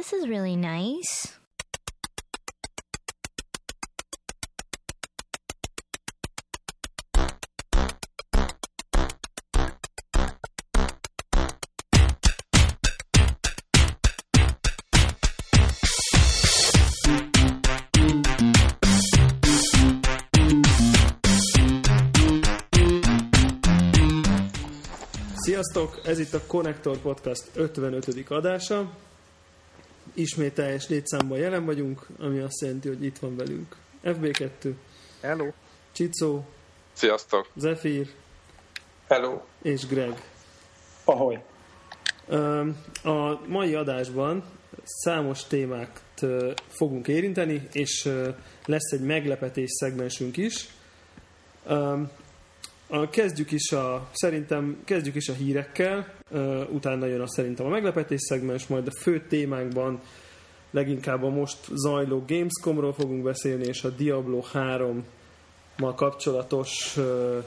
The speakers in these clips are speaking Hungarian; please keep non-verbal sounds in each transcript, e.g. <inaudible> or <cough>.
this is really nice. Sziasztok! Ez itt a Connector Podcast 55. adása. Ismét teljes létszámban jelen vagyunk, ami azt jelenti, hogy itt van velünk FB2, Hello. Csicó, Sziasztok! Zephyr Hello. és Greg. Ahoy. A mai adásban számos témát fogunk érinteni, és lesz egy meglepetés szegmensünk is. Kezdjük is a, szerintem kezdjük is a hírekkel, utána jön a szerintem a meglepetés szegmens, majd a fő témánkban leginkább a most zajló Gamescomról fogunk beszélni, és a Diablo 3-mal kapcsolatos ö,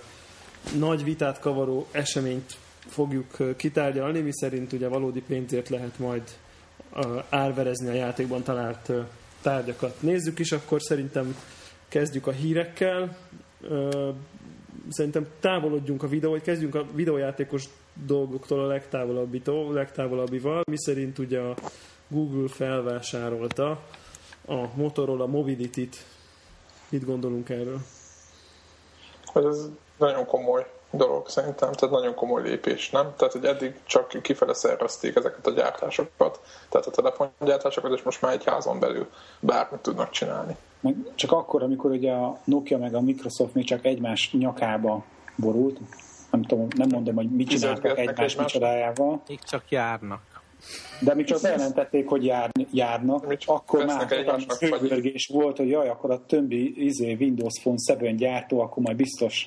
nagy vitát kavaró eseményt fogjuk kitárgyalni, mi szerint ugye valódi pénzért lehet majd árverezni a játékban talált tárgyakat. Nézzük is, akkor szerintem kezdjük a hírekkel. Szerintem távolodjunk a videó, vagy kezdjünk a videójátékos dolgoktól a legtávolabbitól, legtávolabbival, mi szerint ugye a Google felvásárolta a Motorola Mobility-t. Mit gondolunk erről? Hát Ez nagyon komoly dolog szerintem, tehát nagyon komoly lépés, nem? Tehát, hogy eddig csak kifele szervezték ezeket a gyártásokat, tehát a telefongyártásokat, és most már egy házon belül bármit tudnak csinálni. Meg csak akkor, amikor ugye a Nokia meg a Microsoft még csak egymás nyakába borult, nem tudom, nem mondom, hogy mit csináltak egymás micsodájával, Még csak járnak. de amikor bejelentették, hogy jár, járnak, Mit akkor már fővörgés volt, hogy jaj, akkor a többi izé, Windows Phone 7 gyártó, akkor majd biztos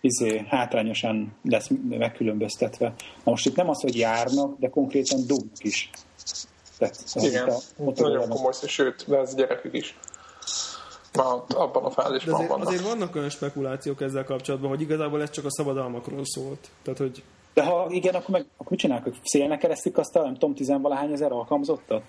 izé, hátrányosan lesz megkülönböztetve. Na most itt nem az, hogy járnak, de konkrétan dugnak is. Tehát, Igen, a nagyon komoly, sőt, de ez gyerekük is. Ott abban a fázisban azért, vannak. azért vannak olyan spekulációk ezzel kapcsolatban, hogy igazából ez csak a szabadalmakról szólt. Tehát, hogy De ha igen, akkor, meg, akkor mit csinálnak? Hogy szélnek keresztik azt a nem tudom, tizenvalahány ezer alkalmazottat?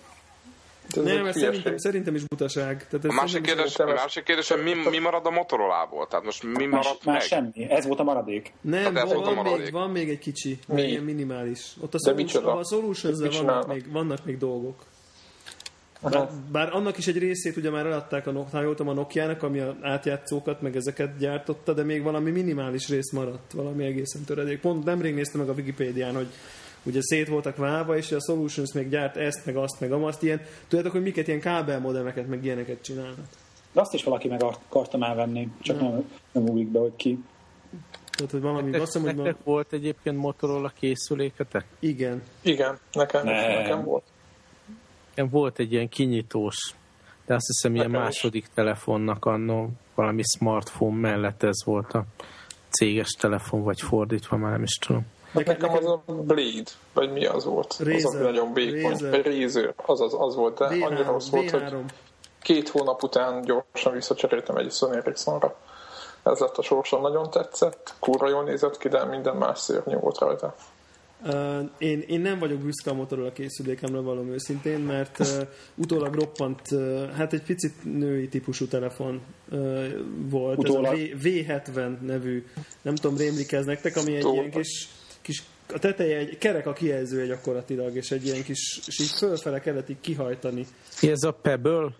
Ez nem, ez szerintem, szerintem is butaság. Tehát ez A másik kérdés, a másik kérdés, hogy mi, mi marad a Motorolából? Tehát most mi Más, maradt már meg? semmi. Ez volt a maradék. Nem, van, volt a van, még, maradék. van még egy kicsi, Mi? még ilyen minimális. Ott a, De solution, a solutions vannak még, vannak még dolgok. Bár, annak is egy részét ugye már eladták a, ha jól a Nokia-nak, ami a átjátszókat, meg ezeket gyártotta, de még valami minimális rész maradt, valami egészen töredék. Pont nemrég néztem meg a Wikipédián, hogy ugye szét voltak válva, és a Solutions még gyárt ezt, meg azt, meg amazt, ilyen, tudjátok, hogy miket, ilyen kábelmodemeket, meg ilyeneket csinálnak. De azt is valaki meg akarta már venni, csak nem, nem ugrik be, hogy ki. Tehát, hogy valami, azt hiszem, hogy van, volt egyébként Motorola készüléketek? igen. Igen, nekem, nekem volt. Nekem volt egy ilyen kinyitós, de azt hiszem ilyen Nekem is. második telefonnak annó valami smartphone mellett ez volt a céges telefon, vagy fordítva, már nem is tudom. Nekem- nekem az a Blade, vagy mi az volt? Az, Razer. ami nagyon vékony. Razer. Razer, az, az, az volt, de annyira V3, rossz volt, hogy V3. két hónap után gyorsan visszacseréltem egy Sony Ericssonra. Ez lett a sorsom, nagyon tetszett, kurva jól nézett ki, de minden más szörnyű volt rajta. Uh, én, én nem vagyok büszke a Motorola készülékemre való őszintén, mert uh, utólag roppant, uh, hát egy picit női típusú telefon uh, volt. Utólag? Ez a v, V70 nevű, nem tudom, rémlik ez nektek, ami egy Utólag. ilyen kis, kis a teteje egy kerek a kijelzője gyakorlatilag, és egy ilyen kis, és így fölfele kellett így kihajtani. Mi ez a Pebble?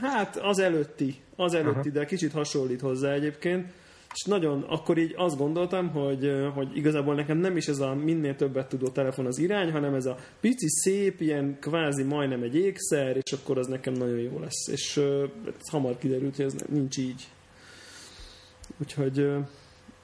Hát az előtti, az előtti, de kicsit hasonlít hozzá egyébként. És nagyon, akkor így azt gondoltam, hogy, hogy igazából nekem nem is ez a minél többet tudó telefon az irány, hanem ez a pici, szép, ilyen kvázi majdnem egy ékszer, és akkor az nekem nagyon jó lesz. És ez hamar kiderült, hogy ez nincs így. Úgyhogy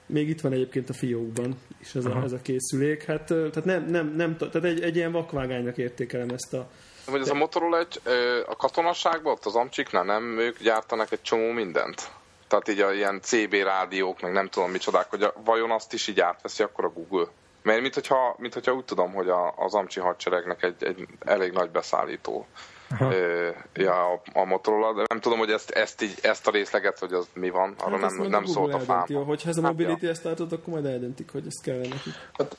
még itt van egyébként a fiókban is ez a, ez a készülék. Hát tehát nem, nem, nem, tehát egy, egy ilyen vakvágánynak értékelem ezt a, Vagy ez a Motorola egy, a katonasságban, ott az Amcsiknál nem ők gyártanak egy csomó mindent? Tehát így a ilyen CB rádiók, meg nem tudom micsodák, hogy a, vajon azt is így átveszi akkor a Google? Mert mint hogyha, mint hogyha úgy tudom, hogy a, az Amcsi hadseregnek egy, egy elég nagy beszállító ö, ja, a, a Motorola, de nem tudom, hogy ezt, ezt, így, ezt a részleget, hogy az mi van, arra Hát nem, nem Google szólt a fám. Hogyha ez a Hát, mobility ezt akkor majd eldöntik, hogy ezt kell nekik.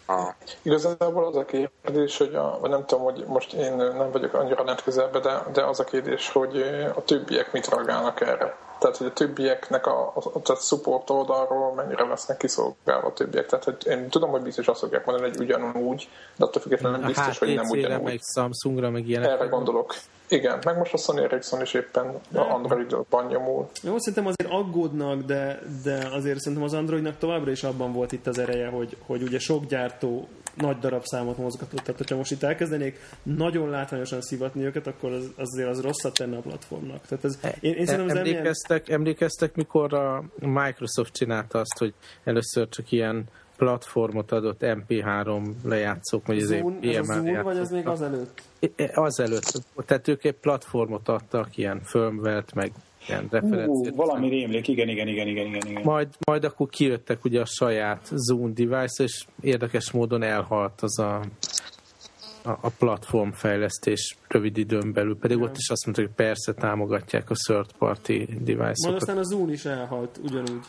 Ah. Igazából az a kérdés, hogy a, vagy nem tudom, hogy most én nem vagyok annyira net közelben, de, de az a kérdés, hogy a többiek mit reagálnak erre. Tehát, hogy a többieknek a, a tehát support oldalról mennyire lesznek kiszolgálva a többiek. Tehát, hogy én tudom, hogy biztos azt fogják mondani, hogy ugyanúgy, de attól függetlenül biztos, hogy nem ugyanúgy. meg Samsungra, meg ilyenek. Erre gondolok. Igen, meg most a Sony Ericsson is éppen a Androidban nyomul. Jó, szerintem azért aggódnak, de, de azért szerintem az Androidnak továbbra is abban volt itt az ereje, hogy, hogy ugye sok gyártó nagy darabszámot mozgatott. Tehát, hogyha most itt elkezdenék nagyon látványosan szivatni őket, akkor az, azért az rosszat tenne a platformnak. Tehát ez, én, én szerintem ez nem ilyen... emlékeztek, emlékeztek, mikor a Microsoft csinálta azt, hogy először csak ilyen platformot adott MP3 lejátszók, vagy ezért Zoom, ez a Zoom, vagy ez még azelőtt? Az előtt. Tehát ők egy platformot adtak, ilyen firmware meg ilyen referenciát. valami rémlik, igen, igen, igen, igen, igen. igen. Majd, majd akkor kijöttek ugye a saját Zoom device, és érdekes módon elhalt az a, a, platformfejlesztés rövid időn belül. Pedig ott is azt mondták, hogy persze támogatják a third party Majd device-okat. aztán a Zoom is elhalt, ugyanúgy.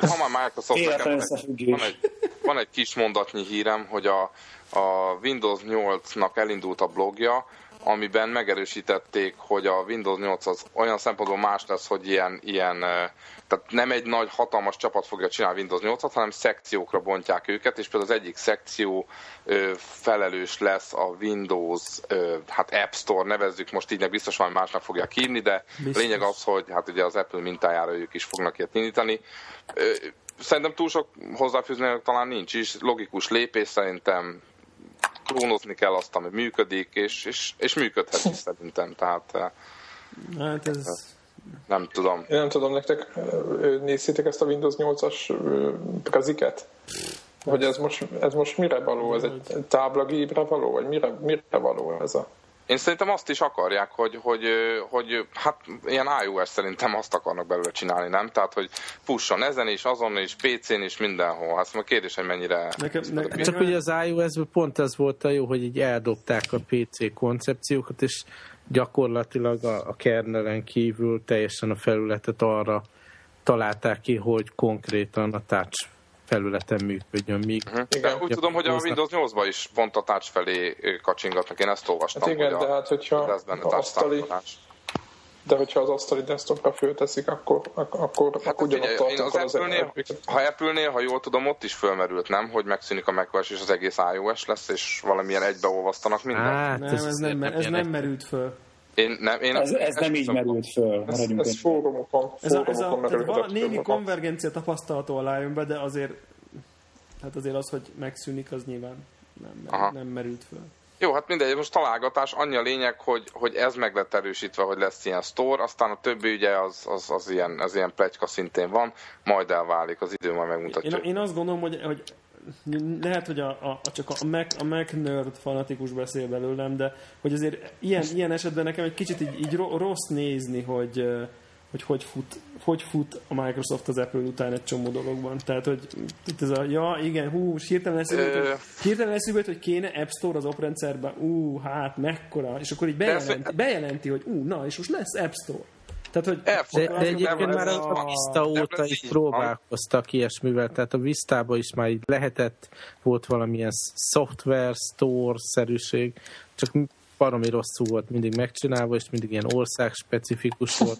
Hát, ha már Microsoft Életlen nekem van van, egy, van egy kis mondatnyi hírem, hogy a, a Windows 8-nak elindult a blogja, amiben megerősítették, hogy a Windows 8 az olyan szempontból más lesz, hogy ilyen, ilyen eh, tehát nem egy nagy hatalmas csapat fogja csinálni Windows 8-at, hanem szekciókra bontják őket, és például az egyik szekció felelős lesz a Windows, hát App Store, nevezzük most így, biztos valami másnak fogják hívni, de Biztos. lényeg az, hogy hát ugye az Apple mintájára ők is fognak ilyet indítani. Szerintem túl sok hozzáfűzni talán nincs is, logikus lépés szerintem klónozni kell azt, ami működik, és, és, és működhet is szerintem, tehát eh, Hát ez... nem tudom. Én nem tudom, nektek ö, nézzétek ezt a Windows 8-as ö, preziket? Hogy ez most, ez most mire való? Ez egy táblagépre való? Vagy mire, mire való ez a... Én szerintem azt is akarják, hogy, hogy, hogy hát ilyen iOS szerintem azt akarnak belőle csinálni, nem? Tehát, hogy fusson ezen is, azon is, PC-n is, mindenhol. Hát most kérdés, hogy mennyire... Nekem, ne, Csak nekem- ugye az iOS-ben pont ez volt a jó, hogy így eldobták a PC koncepciókat, és gyakorlatilag a, a kernelen kívül teljesen a felületet arra találták ki, hogy konkrétan a touch felületen működjön, míg Hm? De Igen. úgy tudom, hogy a Windows 8-ban is pont a touch felé kacsingatnak. Én ezt olvastam, Hát igen, hogy a, de hát hogyha lesz benne a touch asztali, támogatás. de hogyha az asztali desktopra fölteszik, akkor, ak- akkor, Hát akkor ugyanott tartunk az az, Apple-nél, ha Apple-nél, ha jól tudom, ott is fölmerült, nem? Hogy megszűnik a macOS és az egész iOS lesz, és valamilyen egybeolvasztanak mindent. Hát, nem, ez, azért nem, ez nem merült föl. Én nem, én Ez, ez nem így merült föl. Ez, ez fórumokon, Ez a, ez a vala, merülhetett némi konvergencia tapasztalható alá jön be, de azért hát azért az, hogy megszűnik, az nyilván nem, Aha. nem merült föl. Jó, hát mindegy, most találgatás, annyi a lényeg, hogy, hogy ez meg lett erősítve, hogy lesz ilyen store, aztán a többi ugye az, az, az, ilyen, az ilyen pletyka szintén van, majd elválik, az idő majd megmutatja. Én, én azt gondolom, hogy, hogy lehet, hogy a, a, csak a Mac, a Mac nerd fanatikus beszél belőlem, de hogy azért ilyen, ilyen esetben nekem egy kicsit így, így ro- rossz nézni, hogy, hogy hogy fut, hogy fut a Microsoft az Apple után egy csomó dologban. Tehát, hogy itt ez a, ja, igen, hú, most hirtelen Ö. hogy, hirtelen eszébe, jut, hogy kéne App Store az oprendszerben, ú, hát mekkora, és akkor így bejelenti, bejelenti hogy ú, na, és most lesz App Store. Tehát, hogy De, de egyébként már a, a- Vista óta is próbálkoztak ilyesmivel, tehát a Vistában is már így lehetett, volt valamilyen software store-szerűség, csak baromi rosszul volt mindig megcsinálva, és mindig ilyen ország specifikus volt.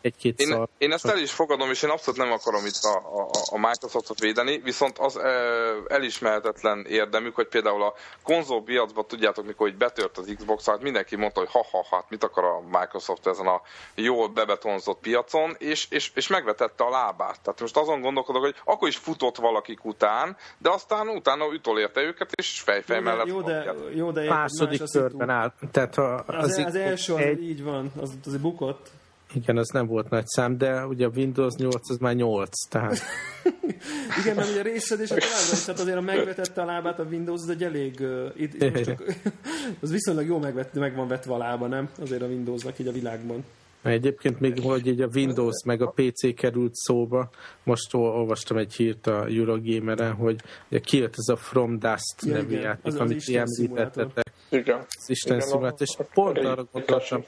Egy-két Én, szar. én ezt el is fogadom, és én abszolút nem akarom itt a, a, a Microsoftot védeni, viszont az e, elismerhetetlen érdemük, hogy például a konzolpiacban, tudjátok, mikor így betört az Xbox, hát mindenki mondta, hogy ha-ha, hát mit akar a Microsoft ezen a jól bebetonzott piacon, és, és, és megvetette a lábát. Tehát most azon gondolkodok, hogy akkor is futott valakik után, de aztán utána ütolérte őket, és fejfej jó, de, mellett jó, de, jó, de Második a körben áll. Tehát ha Az, az, az Xbox első az egy, így van, az, az bukott. Igen, az nem volt nagy szám, de ugye a Windows 8 az már 8, tehát <laughs> Igen, mert ugye részedés a is, tehát azért a megvetette a lábát a Windows, az egy elég, uh, itt, most csak, <laughs> az viszonylag jó megvett, meg van vetve a lába, nem? Azért a Windowsnak így a világban. Egyébként még, hogy így a Windows meg a PC került szóba, most ol- olvastam egy hírt a Eurogame-en, hogy kijött ez a From Dust Ja, nevű igen, játék, az- amit Isten ti említettetek. Igen. az Isten Igen, szimulátor, és pont arra gondoltam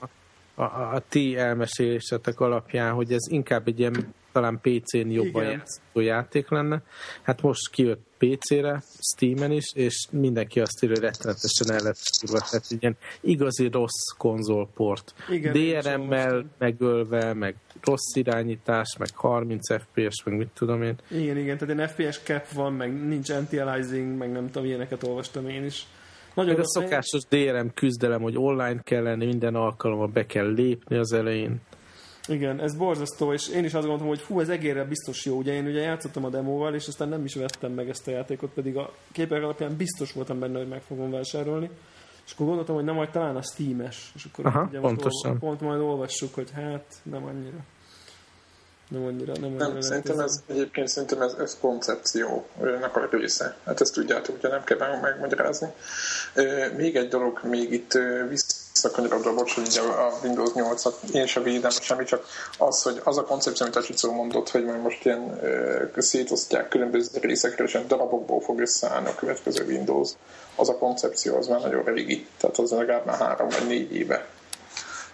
a, a, ti elmesélésetek alapján, hogy ez inkább egy ilyen talán PC-n jobban Igen. játszható játék lenne. Hát most kijött PC-re, Steam-en is, és mindenki azt írja, hogy rettenetesen el lett szúrva. Tehát ilyen igazi rossz konzolport. DRM-mel megölve, meg rossz irányítás, meg 30 FPS, meg mit tudom én. Igen, igen, tehát egy FPS cap van, meg nincs anti-aliasing, meg nem tudom, ilyeneket olvastam én is. Nagyon Meg a szokásos DRM küzdelem, hogy online kell lenni, minden alkalommal be kell lépni az elején. Igen, ez borzasztó, és én is azt gondoltam, hogy fú, ez egérre biztos jó. Ugye én ugye játszottam a demóval, és aztán nem is vettem meg ezt a játékot, pedig a képek alapján biztos voltam benne, hogy meg fogom vásárolni. És akkor gondoltam, hogy nem majd talán a Steam-es. És akkor Aha, ugye pontosan. olva- pont majd olvassuk, hogy hát nem annyira. Nem annyira, nem annyira. Nem, szerintem ez egyébként szerintem ez, ez koncepciónak a része. Hát ezt tudjátok, ugye nem kell meg- megmagyarázni. Még egy dolog, még itt visszakanyarodva, bocs, hogy ugye a Windows 8-at én sem védem semmi, csak az, hogy az a koncepció, amit a Csicó mondott, hogy majd most ilyen szétosztják különböző részekre, és darabokból fog összeállni a következő Windows, az a koncepció az már nagyon régi. Tehát az legalább már három vagy négy éve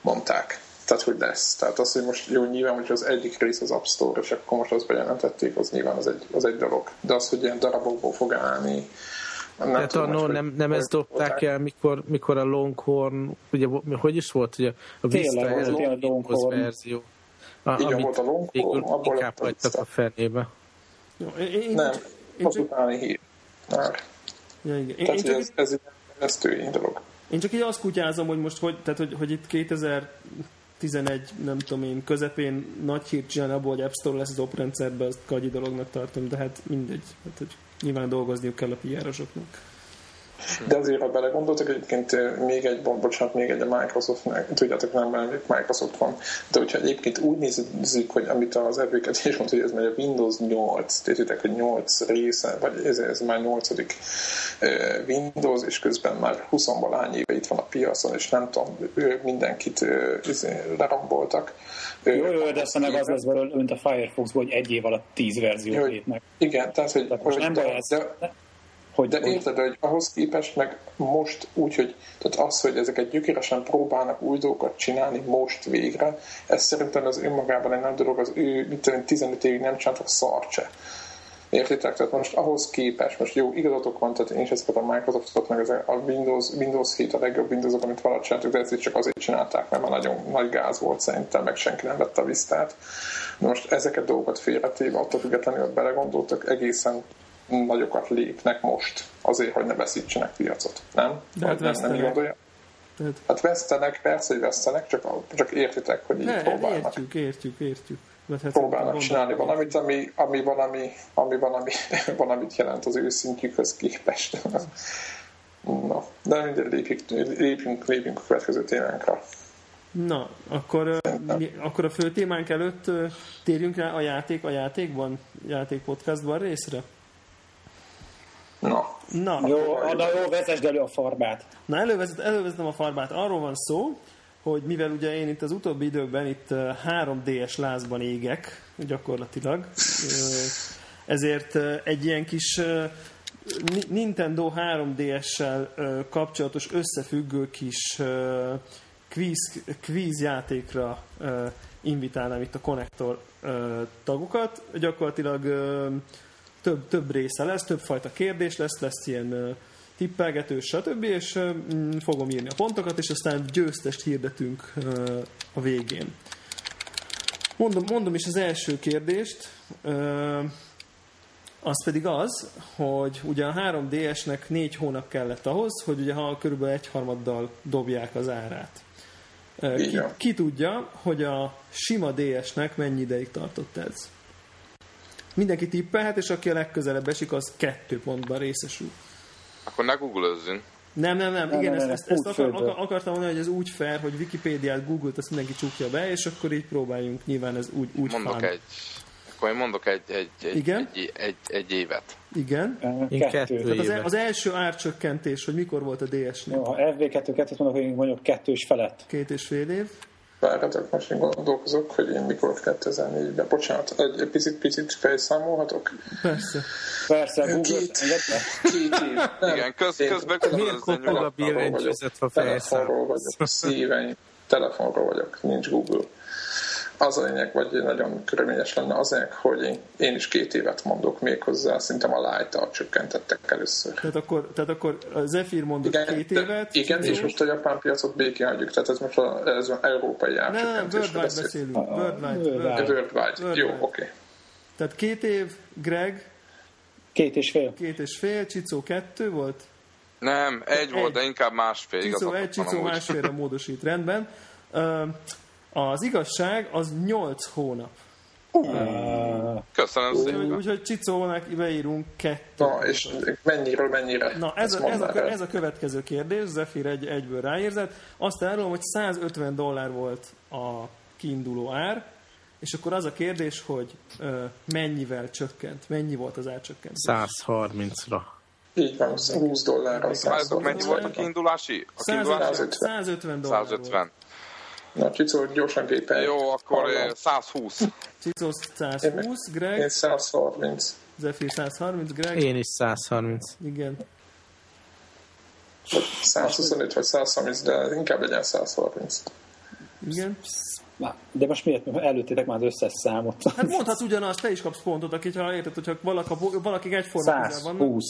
mondták. Tehát, hogy lesz. Tehát az, hogy most jó, nyilván, hogy az egyik rész az App Store, és akkor most azt bejelentették, az nyilván az egy, az egy dolog. De az, hogy ilyen darabokból fog állni, nem Tehát tudom, annó hogy- nem, nem ezt dobták el, mikor, mikor a Longhorn, ugye hogy is volt, ugye a Vista ilyen Windows Longhorn. verzió, a, Igen, amit volt a Longhorn, abból inkább lett a hagytak a fenébe. Jó, én, Nem, én, az utáni hír. Már. ja, igen. Én, Tehát, én, csak, ez, ez egy vesztői dolog. Én csak így azt kutyázom, hogy most, hogy, tehát, hogy, hogy itt 2011, nem tudom én, közepén nagy hírt csinálni abból, hogy App Store lesz az oprendszerben, azt kagyi dolognak tartom, de hát mindegy. Hát, hogy nyilván dolgozniuk kell a PR-osoknak. De azért, ha belegondoltak, egyébként még egy, bo- bocsánat, még egy a Microsoftnak, tudjátok, nem, mert Microsoft van, de hogyha egyébként úgy nézzük, hogy amit az evőket is mondta, hogy ez megy a Windows 8, tudjátok, hogy 8 része, vagy ez, ez már 8. ö, Windows, és közben már 20 valány éve itt van a piacon, és nem tudom, mindenkit izé, leromboltak. Ö, Jó, jó, de aztán meg az lesz belőle, mint a Firefoxból, hogy egy év alatt tíz verziót Hogy- lépnek. Igen, tehát, hogy, Tehát most nem baj ez. de, Hogy, De érted, hogy ahhoz képest meg most úgy, hogy tehát az, hogy ezeket gyökeresen próbálnak új dolgokat csinálni most végre, ez szerintem az önmagában egy nagy dolog, az ő, mit tudom, én, 15 évig nem csináltak szart se. Értitek? Tehát most ahhoz képest, most jó, igazatok van, tehát én is ezeket a Microsoftot, meg ez a Windows, Windows 7 a legjobb Windowsok, amit valahogy csináltuk, de ezt csak azért csinálták, mert már nagyon nagy gáz volt szerintem, meg senki nem vette a visztát. De most ezeket dolgokat félretéve, attól függetlenül, hogy belegondoltak, egészen nagyokat lépnek most azért, hogy ne veszítsenek piacot. Nem? De hát nem, nem gondolja? Tehát, Hát vesztenek, persze, hogy vesztenek, csak, csak értitek, hogy így ne, próbálnak értjük, értjük, értjük. Mert hát próbálnak csinálni valamit, ami, ami valami, ami valami, <laughs> valamit jelent az ő szintjükhöz képest. <laughs> Na, de mindegy, lépjünk, lépjünk, lépjünk a következő témánkra. Na, akkor, mi, akkor a fő témánk előtt térjünk rá a játék a játékban, játék podcastban részre. Na, Na, jó, na jó, vezesd elő a farbát. Na elővezet, elővezetem a farbát. Arról van szó, hogy mivel ugye én itt az utóbbi időkben itt ö, 3D-es lázban égek, gyakorlatilag, ezért egy ilyen kis Nintendo 3DS-sel ö, kapcsolatos összefüggő kis quiz, quiz játékra invitálnám itt a Connector ö, tagokat. Gyakorlatilag több, több része lesz, több fajta kérdés lesz, lesz ilyen tippelgető, stb. És mm, fogom írni a pontokat, és aztán győztest hirdetünk a végén. Mondom, mondom is az első kérdést. Az pedig az, hogy ugye a 3DS-nek négy hónap kellett ahhoz, hogy ugye ha körülbelül egyharmaddal dobják az árát. Ki, ki tudja, hogy a sima DS-nek mennyi ideig tartott ez? Mindenki tippelhet, és aki a legközelebb esik, az kettő pontban részesül. Akkor ne googlözzünk. Nem, nem, nem, Nem, igen, nem, ezt, nem, ezt, ezt akar, akartam mondani, hogy ez úgy fair, hogy Wikipédiát, Google-t, ezt mindenki csukja be, és akkor így próbáljunk, nyilván ez úgy, úgy Mondok fun. egy. Akkor én mondok egy, egy, egy, Igen? egy, egy, egy évet. Igen. Én Kettő. kettő. Tehát az, évet. az első árcsökkentés, hogy mikor volt a? Jó, ha FV2 2 mondok, hogy én mondjuk kettős felett. Két és fél év. Várjatok, most én gondolkozok, hogy én mikor 2004-ben. Bocsánat, egy, egy picit, picit felszámolhatok? Persze. Persze, Google, Két. Két év. Nem, Igen, köz, én közben Miért közben kopog a telefonról billentyűzet a vagyok. Telefonról vagyok, szíveim, telefonról vagyok, nincs Google. Az a lényeg, vagy nagyon körülményes lenne az lényeg, hogy én, én is két évet mondok méghozzá, szerintem a light csökkentettek először. Tehát akkor, tehát akkor a Zephyr mondott Igen, két de- évet. igen és most a japán piacot békén hagyjuk, tehát ez most a, ez az európai árcsökkentésről beszélünk. A- Worldwide. worldwide. Jó, oké. Tehát két év, Greg, Két és fél. két és fél, Csicó kettő volt, Nem, egy volt, de inkább másfél. Csicó egy, Csicó másfélre módosít, rendben. Ö, Az igazság az 8 hónap. Uh, Köszönöm Úgyhogy, szépen. úgyhogy Csicónak beírunk kettő. Na, és mennyiről mennyire? Na, ez a, ez, a, ez a következő kérdés, Zephyr egy, egyből ráérzett. Azt árulom, hogy 150 dollár volt a kiinduló ár, és akkor az a kérdés, hogy ö, mennyivel csökkent, mennyi volt az árcsökkentés. 130-ra. Így van, 20 dollárral Várjátok, mennyi volt a kiindulási? A 150, kiindulási? 150 dollár 150. volt. Na, Csicó, gyorsan gépelj. Jó, akkor Hallom. eh, 120. Csicó 120, Én Greg, 130. Zephyr 130, Greg, Én is 130. igen. Vagy 125 vagy 130, de inkább legyen 130. Igen. de most miért előttétek már az összes számot? Hát mondhatsz ugyanazt, te is kapsz pontot, akit, ha érted, hogyha valaki, valakik egyforma közel vannak. 120.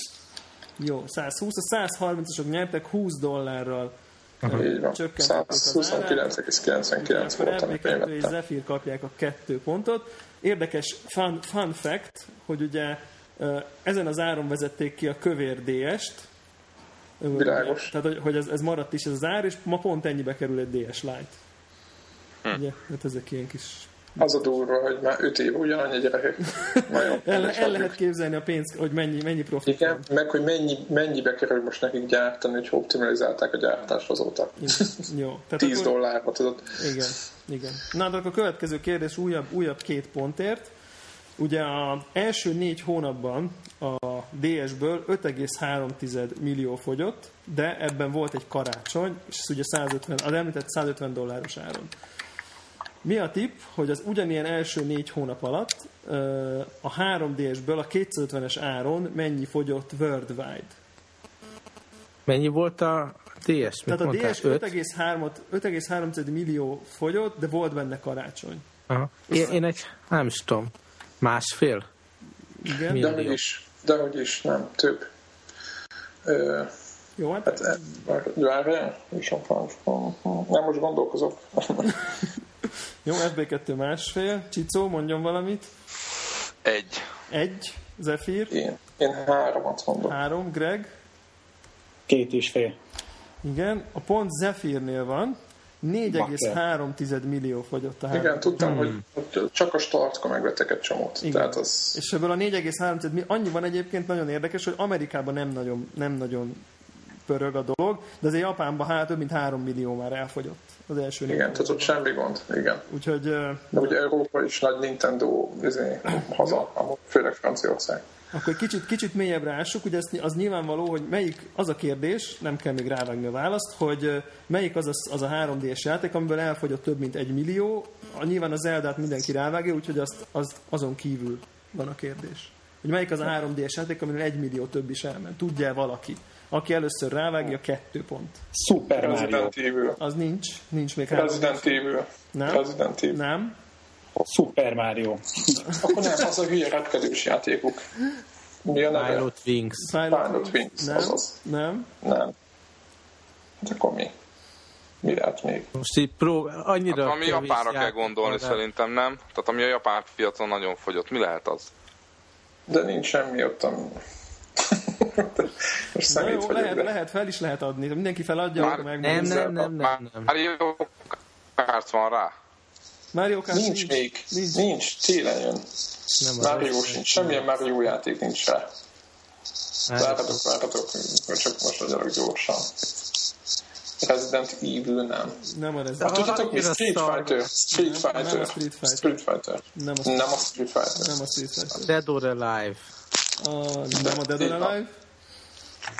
Jó, 120, a 130-asok nyertek 20 dollárral. Van. Csökkentették az árát. 129,99 Akkor volt, amit én MB2 és vettem. Zephyr kapják a kettő pontot. Érdekes fun, fun fact, hogy ugye ezen az áron vezették ki a kövér DS-t. Világos. Tehát, hogy- hogy ez, ez maradt is ez az ár, és ma pont ennyibe kerül egy DS Lite. Ugye, hát ezek ilyen kis... Az a durva, hogy már 5 év ugyanannyi gyerekek. Nagyon <laughs> El, el, lehet képzelni a pénzt, hogy mennyi, mennyi profit Igen, van. meg hogy mennyi, mennyibe kerül most nekik gyártani, hogy optimalizálták a gyártást azóta. Igen. Jó. Tehát <laughs> 10 akkor- dollárba, tudod? Igen, igen. Na, de akkor a következő kérdés újabb, újabb két pontért. Ugye az első négy hónapban a DS-ből 5,3 millió fogyott, de ebben volt egy karácsony, és ez ugye 150, az említett 150 dolláros áron. Mi a tipp, hogy az ugyanilyen első négy hónap alatt a 3DS-ből a 250-es áron mennyi fogyott worldwide? Mennyi volt a DS? Tehát a? DS Öt? 5,3 5,3 millió fogyott, de volt benne karácsony. Aha. Én, én egy, nem is tudom, másfél? Igen. Mi? De Millió. hogy is, de hogy is, nem, több. Ö, Jó, hát hát, e, vár- várjál, a. Nem, most gondolkozok. Jó, FB2 másfél. Csicó, mondjon valamit. Egy. Egy. Zephyr. Én, én háromat mondom. Három. Greg. Két és fél. Igen. A pont Zephyrnél van. 4,3 millió fogyott a három. Igen, tudtam, hogy hogy csak a startkor megvettek egy csomót. Igen. Tehát az... És ebből a 4,3 mi annyi van egyébként nagyon érdekes, hogy Amerikában nem nagyon, nem nagyon pörög a dolog, de azért Japánban hát több mint 3 millió már elfogyott az első Igen, tehát ott semmi gond. Igen. Úgyhogy De ugye Európa is nagy Nintendo izé, haza, főleg Franciaország. Akkor kicsit, kicsit mélyebbre ássuk, ugye ez, az nyilvánvaló, hogy melyik az a kérdés, nem kell még rávágni a választ, hogy melyik az a, az a 3D-s játék, amiből elfogyott több mint egy millió. A, nyilván az Zeldát mindenki rávágja, úgyhogy azt, az, azon kívül van a kérdés. Hogy melyik az a 3D-s játék, amiből egy millió több is elment. Tudja Valaki. Aki először rávágja, kettő pont. Super Mario. Resident Evil. Az nincs, nincs még 3D. Resident Evil. Nem? Resident Evil. Nem? Super Mario. Akkor nem, az a hülye repkedős játékuk. Mi a neve? Pilot Wings. Pilot Wings, Nem? azaz. Nem? Nem. Hát akkor mi? Mi lehet még? Most így prób... annyira Hát, ami japánra kell gondolni van, szerintem, nem? Tehát ami a japán piacon nagyon fogyott. Mi lehet az? De nincs semmi ott, ami... <laughs> Most Na szemét jó, lehet, de... lehet, fel is lehet adni. Mindenki feladja, Már- meg Nem, nem, nem, Már nem, nem. Mario Kart van rá. Mario Kart Nincs még. Nincs. Nincs. Télen jön. nem Mario sincs. Semmilyen Mario játék nincs rá. Várhatok, várhatok, csak most vagyok gyorsan. Resident Evil nem. Nem a Resident De- Tudjátok mi? Street. Fighter. Street Fighter. a Street Fighter. Street Fighter. Nem a, Nem a Street Fighter. nem a Street Fighter. Dead or Alive. A, nem a Dead or Alive.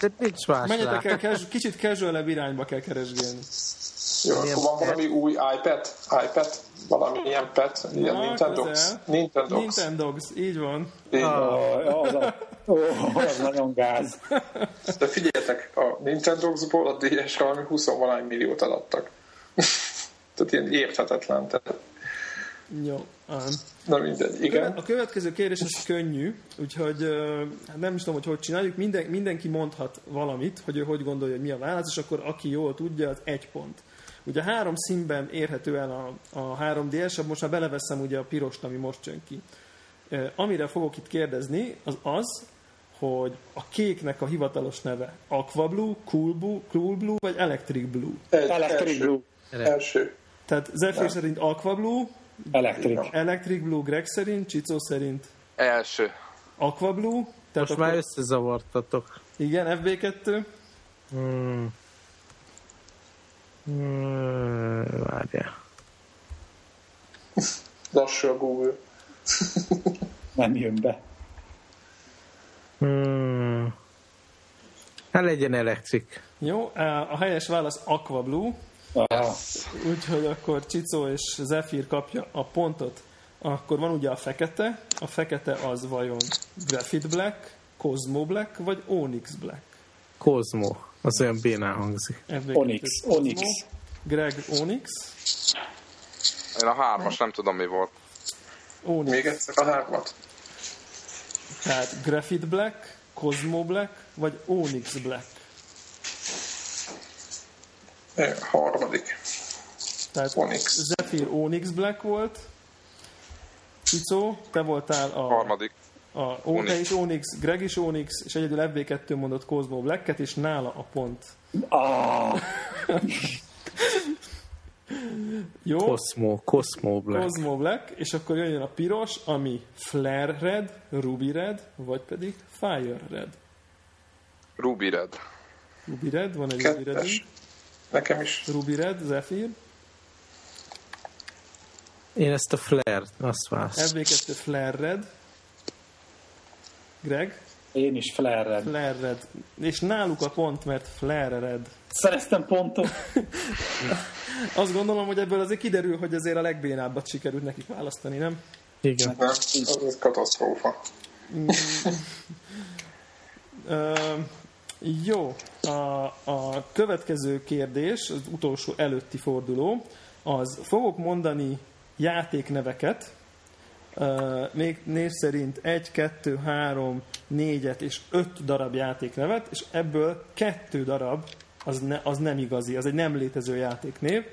De nincs más Menjetek rá. el, kicsit casual irányba kell keresgélni. Jó, Milyen akkor van pet? valami új iPad? iPad? Valami ilyen pet? Ilyen Na, Nintendox? Nintendox. Nintendox, így van. Így van. Ó, Az, a, ó, az nagyon gáz. De figyeljetek, a Nintendoxból a DS-re valami 20 valány milliót eladtak. <laughs> Tehát ilyen érthetetlen. Tehát, Jó. Na mindegy, igen. A következő kérdés az könnyű, úgyhogy hát nem is tudom, hogy hogy csináljuk. Minden, mindenki mondhat valamit, hogy ő hogy gondolja, hogy mi a válasz, és akkor aki jól tudja, az egy pont. Ugye három színben érhető el a, a 3DS, most már beleveszem ugye a pirost, ami most jön ki. Amire fogok itt kérdezni, az az, hogy a kéknek a hivatalos neve Aqua Blue, Cool Blue, cool Blue vagy Electric Blue. Egy, Electric első, Blue. Első. Tehát Zephyr szerint Aqua Blue, Electric. Electric Blue Greg szerint, Csicó szerint Első. Aqua Blue. Tehát Most már összezavartatok. Igen, FB2. Hmm. Hmm, várjál. Lassú a Google. Nem jön be. Hmm. Hát legyen elektrik. Jó, a helyes válasz Aqua Blue, Ah, úgyhogy akkor Csicó és Zephyr kapja a pontot. Akkor van ugye a fekete, a fekete az vajon Graphite Black, Cosmo Black vagy Onyx Black? Kozmo. Az olyan bénán hangzik. FB2 Onyx, Cosmo, Onyx. Greg Onyx, Én a hármas nem tudom mi volt. Onyx. Még egyszer a hármat. Tehát Graphite Black, Cosmo Black vagy Onyx Black? É, Harmadik. Tehát Onyx. Zephyr Onyx Black volt, Csicó, te voltál a Harmadik. A Onyx. Onyx. is Onyx, Greg is Onyx, és egyedül FB2 mondott Cosmo Black-et, és nála a pont. ah, <laughs> Jó? Cosmo. Cosmo Black. Cosmo Black, és akkor jöjjön a piros, ami Flare Red, Ruby Red, vagy pedig Fire Red. Ruby Red. Ruby Red, van egy Ruby Red. Nekem is. Ruby Red, Zephyr. Én ezt a flare azt válasz. FB2 Flare Red. Greg, én is flare Flare Red. És náluk a pont, mert Flare Red. Szereztem pontot. <laughs> Azt gondolom, hogy ebből azért kiderül, hogy azért a legbénábbat sikerült nekik választani, nem? Igen. Az katasztrófa. <laughs> Jó, a, a következő kérdés, az utolsó előtti forduló, az fogok mondani játékneveket, még név szerint 1, 2, 3, 4-et és 5 darab játéknevet, és ebből kettő darab az, ne, az nem igazi, az egy nem létező játéknév,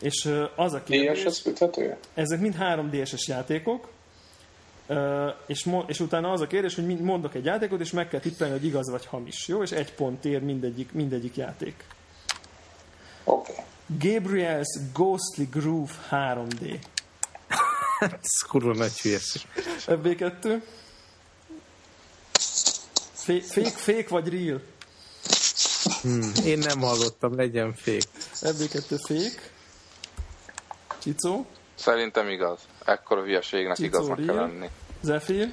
és ö, az a kérdés... DS-hez köthető? Ezek mind 3DS-es játékok, Ö, és, mo- és utána az a kérdés, hogy mondok egy játékot, és meg kell tippelni, hogy igaz vagy hamis. Jó? És egy pont ér mindegyik, mindegyik játék. Oké. Okay. Gabriel's Ghostly Groove 3D. Ez kurva nagy hülyeség. FB2. Fé- Fake, fake vagy real? Hmm. Én nem hallottam, legyen fék. FB2 fake. Csicó. Szerintem igaz. Ekkora hülyeségnek Cicó igaznak kell Real. lenni. Zephyr.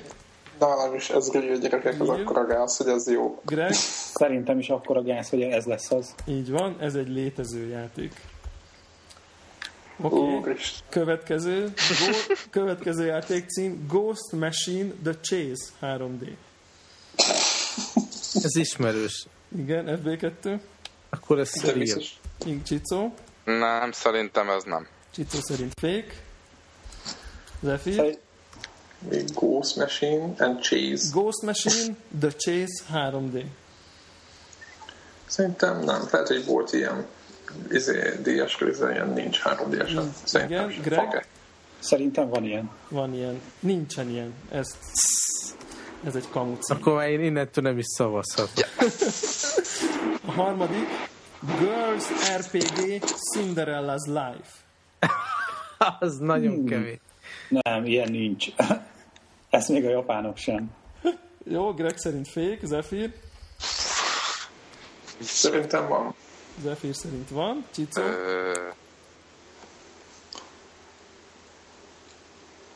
Nálam is ez real gyerekek, az akkora gáz, hogy ez jó. Greg. <laughs> Szerintem is akkor a gáz, hogy ez lesz az. Így van, ez egy létező játék. Oké. Okay. Úristen. Következő, go, <laughs> következő játékcím Ghost Machine The Chase 3D. <laughs> Ez ismerős. Igen, FB2. Akkor ez. Ink Csicó. Nem, szerintem ez nem. Csicó szerint fake. Zephyr. Szerint- Még Ghost Machine and Chase. Ghost Machine The Chase 3D. Szerintem nem. Lehet, hogy volt ilyen izé, DS ilyen nincs 3 ds Szerintem igen, sem. Greg? It. Szerintem van ilyen. Van ilyen. Nincsen ilyen. Ez, ez egy kamuci. Akkor már én innentől nem is szavazhatok. <laughs> A harmadik Girls RPG Cinderella's Life. <laughs> Az nagyon kemény. Nem, ilyen nincs. <laughs> Ezt még a japánok sem. <laughs> Jó, Greg szerint fake, Zephyr. Szerintem van. Zephyr szerint van. Csicó. Ö,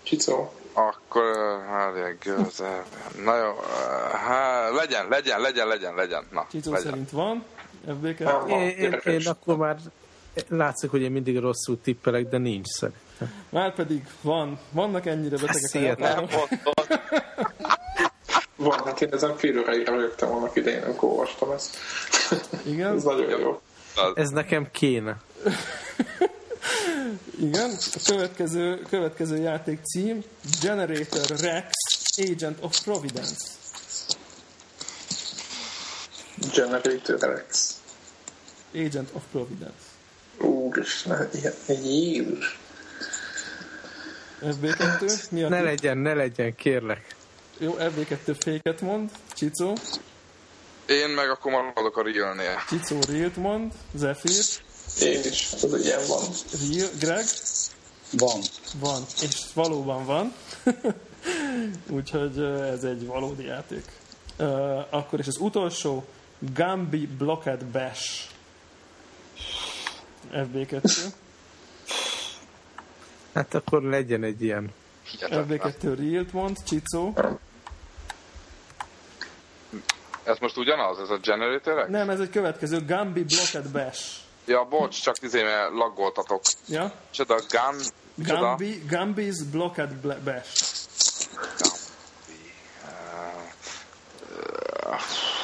Csicó. akkor, hát, gőze. Na jó, ö, hát, legyen, legyen, legyen, legyen, legyen. Na, Csicó legyen. szerint van. FB2. Nem van. Én, én, gyerekek. én akkor már látszik, hogy én mindig rosszul tippelek, de nincs szerintem. Már pedig van, vannak ennyire betegek Nem japánok. mondod. Van, hát én ezen fél óráig rögtem annak idején, amikor olvastam ezt. Igen, Ez nagyon jó. Ez nekem kéne. igen. A következő, következő játék cím Generator Rex Agent of Providence. Generator X. Agent of Providence. Úristen, ilyen Jézus. FB2, mi a Ne legyen, ne legyen, kérlek. Jó, FB2 féket mond, Csicó, Én meg akkor maradok a Realnél. Csicó Realt mond, Zephyr, Én is, ez ilyen van. Real, Greg, Van. van, és valóban van. <laughs> Úgyhogy ez egy valódi játék. Ö, Akkor és az utolsó, Gambi Blockhead Bash. FB2. Hát akkor legyen egy ilyen. Hihetetlen. FB2 Realt mond, Csicó. Ez most ugyanaz, ez a generator Nem, ez egy következő, Gambi Blockhead Bash. Ja, bocs, csak izé, mert laggoltatok. Ja? Micsoda, gun... Gambi, Gambi's Blockhead Bla- Bash.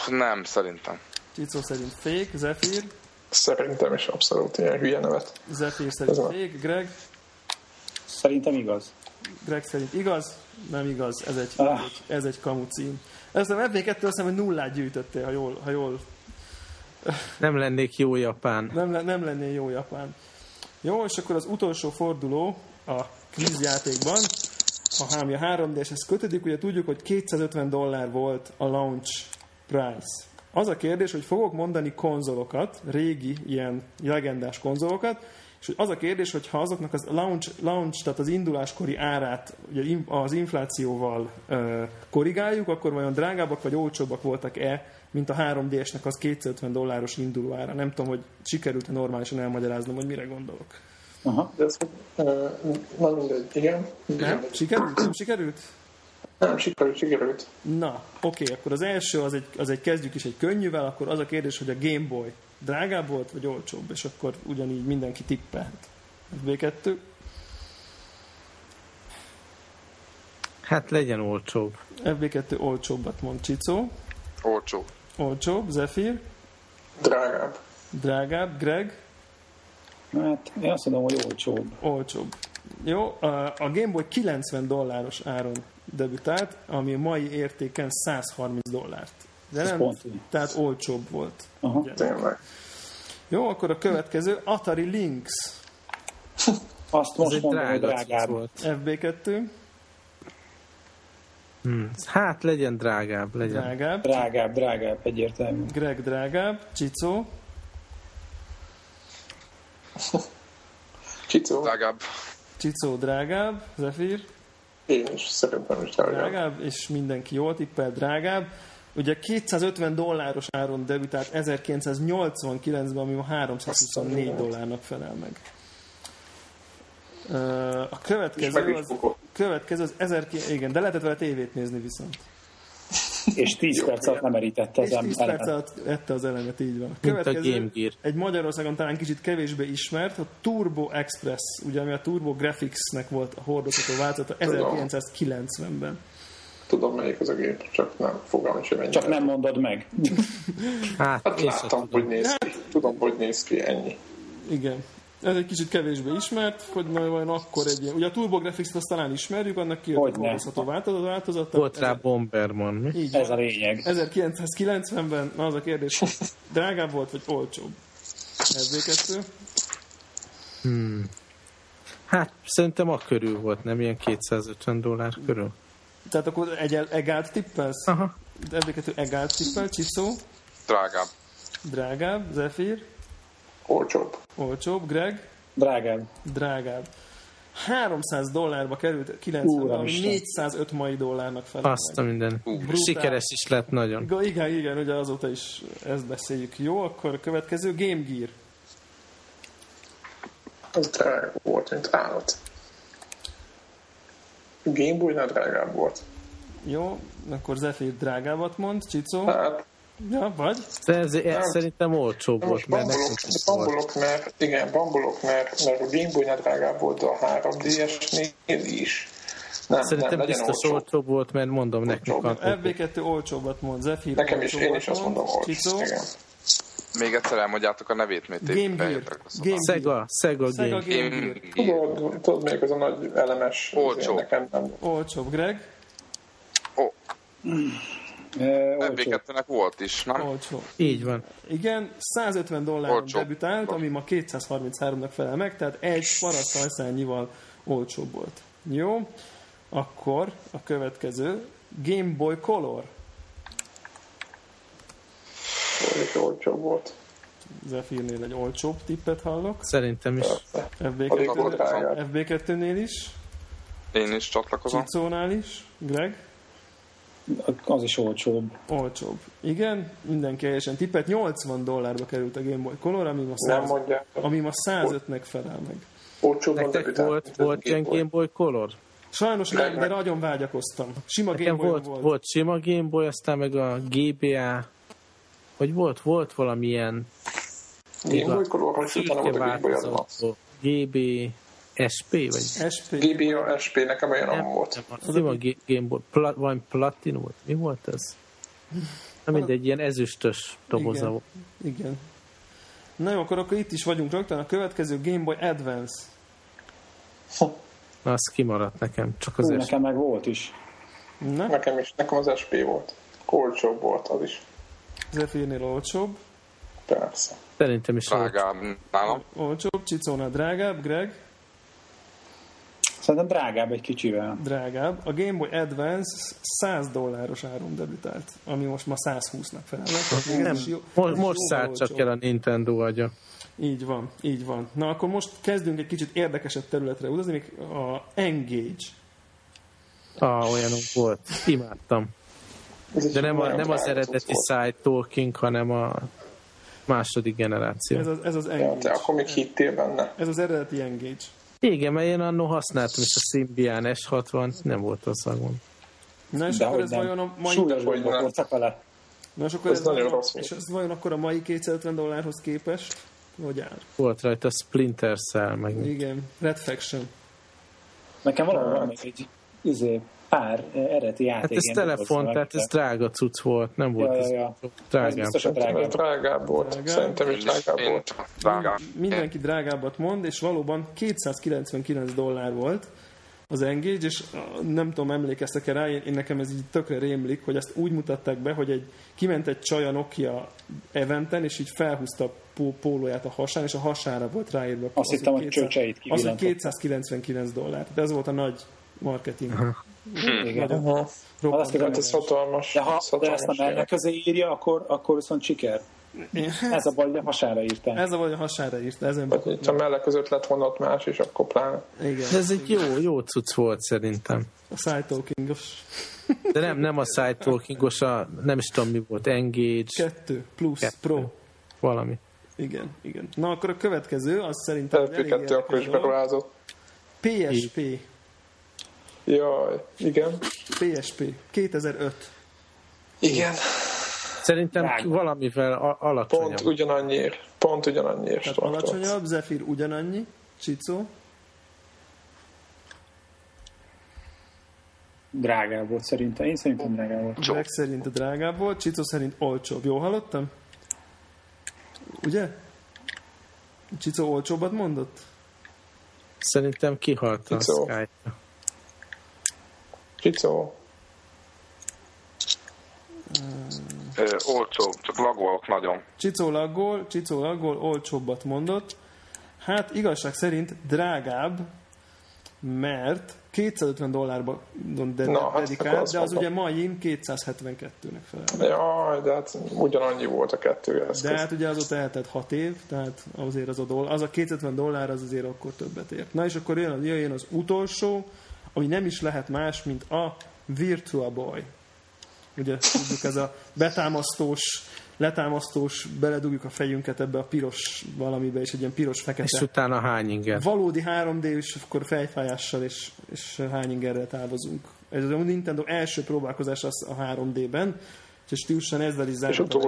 Nem, szerintem. Csicó szerint fake, Zephyr. Szerintem is abszolút ilyen hülye nevet. Zephyr szerint Ez a- fake, Greg. Szerintem igaz. Greg szerint igaz, nem igaz, ez egy, Ah. ez egy kamu cím. Ezt a FB2 azt hiszem, hogy nullát gyűjtöttél, ha jól, ha jól Nem lennék jó japán. nem, nem lennél jó japán. Jó, és akkor az utolsó forduló a kvízjátékban, a hámja 3D-eshez kötődik, ugye tudjuk, hogy 250 dollár volt a launch price. Az a kérdés, hogy fogok mondani konzolokat, régi, ilyen legendás konzolokat, és hogy az a kérdés, hogy ha azoknak az launch, launch tehát az induláskori árát ugye az inflációval ö, korrigáljuk, akkor vajon drágábbak vagy olcsóbbak voltak-e, mint a 3DS-nek az 250 dolláros induló ára. Nem tudom, hogy sikerült-e normálisan elmagyaráznom, hogy mire gondolok. Aha. De ez, ö, na mindegy, igen. Nem? Sikerült? Nem sikerült? Nem, sikerült, sikerült. Na, oké, akkor az első, az egy, az egy kezdjük is egy könnyűvel, akkor az a kérdés, hogy a Game Boy drágább volt, vagy olcsóbb, és akkor ugyanígy mindenki tippelt. FB2, Hát legyen olcsóbb. FB2 olcsóbbat mond Csicó, Olcsó. olcsóbb, Zephyr, Drágább. drágább, Greg, Hát én azt mondom, hogy olcsóbb. olcsóbb. Jó, a a Game Boy 90 dolláros áron debütált, ami a mai értéken 130 dollárt. De Ez nem, tehát olcsóbb volt. Aha. Tényleg. Jó, akkor a következő Atari Lynx <laughs> Azt Ez most egy mondom, drágább. volt. FB2, Hmm. Hát legyen drágább, legyen. drágább, Drágább, drágább, egyértelmű. Greg drágább, Csicó, Csicó, Drágább. Csicó drágább, Zephyr én is szerintem is drágább. drágább, és mindenki jól tippel drágább. Ugye 250 dolláros áron debütált 1989-ben, ami ma 324 dollárnak felel meg. A És következő az, következő az 1000, igen, de lehetett vele tévét nézni viszont. És 10 perc alatt nem merítette És az 10 perc ember. alatt ette az elemet, így van. Mint a Game Gear. egy Magyarországon talán kicsit kevésbé ismert, a Turbo Express, ugye ami a Turbo Graphics-nek volt a hordozható változata 1990-ben. Tudom, melyik az a gép, csak nem fogalmam sem ennyi. Csak nem mondod meg. Hát Hát láttam, tudom. hogy néz ki. Tudom, hogy néz ki, ennyi. Igen. Ez egy kicsit kevésbé ismert, hogy majd akkor egy ilyen... Ugye a Turbo Graphics-t azt talán ismerjük, annak kijött a hordozható változat, változata. Volt rá Bomberman, mi? Így Ez a lényeg. 1990-ben, na az a kérdés, hogy <laughs> drágább volt, vagy olcsóbb? FB2. Hát szerintem a körül volt, nem ilyen 250 dollár körül. Tehát akkor egy egált tippelsz? Aha. FB2 egált tippel, Csiszó, Drágább. drágább, Zephyr, Olcsóbb. olcsóbb, Greg, Drágább. drágább. 300 dollárba került 90 ami Úristen. 405 mai dollárnak felel Azt a meg. minden. Brutál. Sikeres is lett nagyon. Igen, Igen, igen, ugye azóta is ezt beszéljük. Jó, akkor a következő Game Gear. Az drágább volt, mint állat. Game Boy-nál drágább volt. Jó, akkor Zephyr drágábbat mond, Csicó, Hát, Ja, vagy? Ez, ez nem, szerintem olcsóbb volt. Bambolok, Bambulok, mert, igen, bambulok, mert, mert a Game Boy-nál drágább volt a 3DS-nél is. Nem, Szerintem nem, biztos olcsóbb. olcsóbb volt, mert mondom nekünk. FB2 olcsóbbat mond, Zephyr Nekem is, én is azt mondom, olcsóbb. Még egyszer elmondjátok a nevét, mert Game Gear. Game Sega, Sega, Sega Game, Game Gear. Tudod, tudod még az a nagy elemes... Olcsóbb. Nekem nem. Olcsóbb, Greg? Ó. Oh. MB2-nek volt is, nem? Olcsó. Így van. Igen, 150 dollár debütált, ami ma 233-nak felel meg, tehát egy paraszt hajszányival olcsóbb volt. Jó, akkor a következő Game Boy Color. Olcsóbb volt. Zephyrnél egy olcsóbb tippet hallok. Szerintem is. FB2-nél, FB2-nél is. Én is csatlakozom. Csicónál is. Greg? Az is olcsóbb. olcsóbb. Igen, mindenki helyesen tippet. 80 dollárba került a Game Boy Color, ami ma, Nem 100, mondják. ami ma 105-nek felel meg. Olcsóban Nektek volt, volt ilyen Game Boy. Game Boy Color? Sajnos nem, de nagyon vágyakoztam. Sima Game Boy volt, volt. volt sima Game Boy, aztán meg a GBA, vagy volt, volt valamilyen Game Boy Color, hogy utána volt a Game Boy Advance. GB SP, vagy SP. GBA SP nekem olyan nem volt. nem, a Game Boy, Pla, vagy Platinum, vagy mi volt ez? Na mindegy, ilyen ezüstös doboza Igen. volt. Igen. Na jó, akkor, akkor itt is vagyunk rögtön. A következő Game Boy Advance. Na, az kimaradt nekem, csak Hú, azért. nekem meg volt is. Na, Nekem is, nekem az SP volt. Olcsóbb volt az is. Zephyrnél olcsóbb. Persze. Szerintem is volt. Drágább nálam. Olcsóbb, Csicónál drágább, Greg Szerintem drágább egy kicsivel. drágább. A Game Boy Advance 100 dolláros áron debütált, ami most ma 120-nak felel meg. Nem, jó- most, most szállt csak el a Nintendo agya. Így van, így van. Na akkor most kezdünk egy kicsit érdekesebb területre utazni, még a Engage. Ah, olyanunk volt. Imádtam. De nem, a, nem az eredeti side talking, hanem a második generáció. Ez az, ez az Ja, Engage. te akkor még hittél benne. Ez az eredeti Engage. Igen, mert én annó használtam is a Symbian S60, nem volt az szagom. Na és De akkor ez nem. vajon a mai... Súlyos gondok voltak vele. Na és akkor Ez ez, nagyon vajon, rossz és ez vajon akkor a mai 250 dollárhoz képest? Hogy áll? Volt rajta Splinter Cell, meg Igen, Red Faction. Nekem valahol van még egy izé, pár eredeti játék. Hát ez telefon, tehát ez drága cucc volt, nem volt Ja, ez ja, ja. Ez drágább. biztos a Szerintem ez drágább. drágább volt. Drágább. Szerintem is drágább volt. Drágább. Mindenki drágábbat mond, és valóban 299 dollár volt az Engage, és nem tudom, emlékeztek-e rá, én, én nekem ez így tökre rémlik, hogy ezt úgy mutatták be, hogy egy, kiment egy csaj a Nokia eventen, és így felhúzta a pó- pólóját a hasán, és a hasára volt ráírva. Azt hittem, hogy 200 csöcseit Az, hogy kivillantott. 299 dollár. Tehát ez volt a nagy marketing. Igen. Aha. roppant azt kérdem, Hát ez hatalmas. De ha ezt a mellek közé írja, akkor, akkor viszont siker. Én- Ez a baj, hogy a hasára írták. Ez a vagy a hasára írta, ezen itt a mellek között lett volna ott más is, akkor pláne. Igen. De ez egy jó, jó cucc volt szerintem. A side talkingos. De nem, nem a side talkingos, a, nem is tudom mi volt, Engage, Kettő, plusz, Kettő. pro. valami. Igen, igen. Na akkor a következő, az szerintem egy elég LP2 akkor is beruházott. PSP. Jaj, igen. PSP. 2005. Igen. Szerintem Drága. valamivel a- alacsonyabb. Pont ugyanannyiért. Pont ugyanannyiért Tehát alacsonyabb, Zephyr ugyanannyi, Csicó. Drágább volt szerintem. Én szerintem drágább volt. Jó. Greg szerint drágább volt, Csicó szerint olcsóbb. Jól hallottam? Ugye? Csicó olcsóbbat mondott? Szerintem kihalt a. Skype. Csicó. Ö, olcsó, csak lagolok nagyon. Csicó laggol, Csicó laggol, olcsóbbat mondott. Hát igazság szerint drágább, mert 250 dollárba de, Na, hát de az ugye mai 272-nek felel. Jaj, de hát ugyanannyi volt a kettő eszköz. De hát ugye azóta eltelt 6 év, tehát azért az a, dollár, az a 250 dollár az azért akkor többet ért. Na és akkor jön, jön az utolsó, ami nem is lehet más, mint a Virtua Boy. Ugye tudjuk, ez a betámasztós, letámasztós, beledugjuk a fejünket ebbe a piros valamibe, és egy ilyen És piros-fekete. utána hány inger? Valódi 3D, és akkor fejfájással és, és hányingerrel távozunk. Ez a Nintendo első próbálkozás az a 3D-ben, Úgyhogy stílusan ezzel is És zárjuk a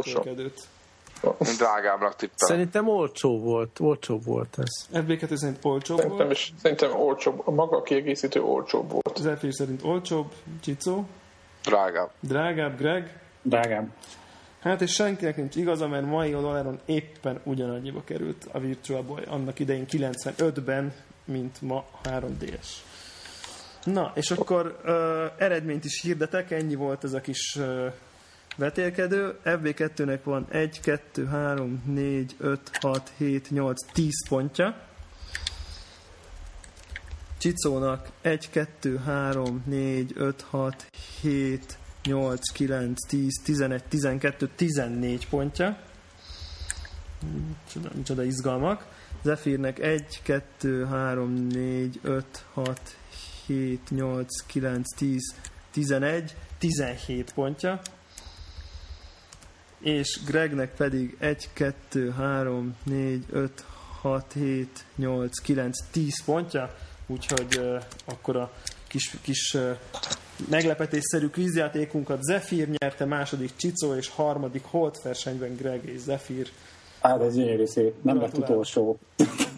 drágábbnak tippelem. Szerintem olcsó volt, olcsó volt ez. FB2 szerint olcsóbb Szerintem, volt, is, szerintem olcsóbb, a maga a kiegészítő olcsóbb volt. Zephyr szerint olcsóbb, Csicó, Drágább. drágább, Greg, Drágám. Hát és senkinek nincs igaza, mert mai dolláron éppen ugyanannyiba került a Virtual Boy annak idején 95-ben, mint ma 3DS. Na, és akkor ö, eredményt is hirdetek, ennyi volt ez a kis ö, vetélkedő. FB2-nek van 1, 2, 3, 4, 5, 6, 7, 8, 10 pontja. Csicónak 1, 2, 3, 4, 5, 6, 7, 8, 9, 10, 11, 12, 14 pontja. Micsoda, micsoda izgalmak. Zephyrnek 1, 2, 3, 4, 5, 6, 7, 8, 9, 10, 11, 17 pontja. És Gregnek pedig 1, 2, 3, 4, 5, 6, 7, 8, 9, 10 pontja. Úgyhogy uh, akkor a kis, kis uh, meglepetésszerű kvízjátékunkat Zephyr nyerte, második Csicó és harmadik Holt versenyben Greg és Zephyr. Hát ez gyönyörű szép. Nem lett utolsó.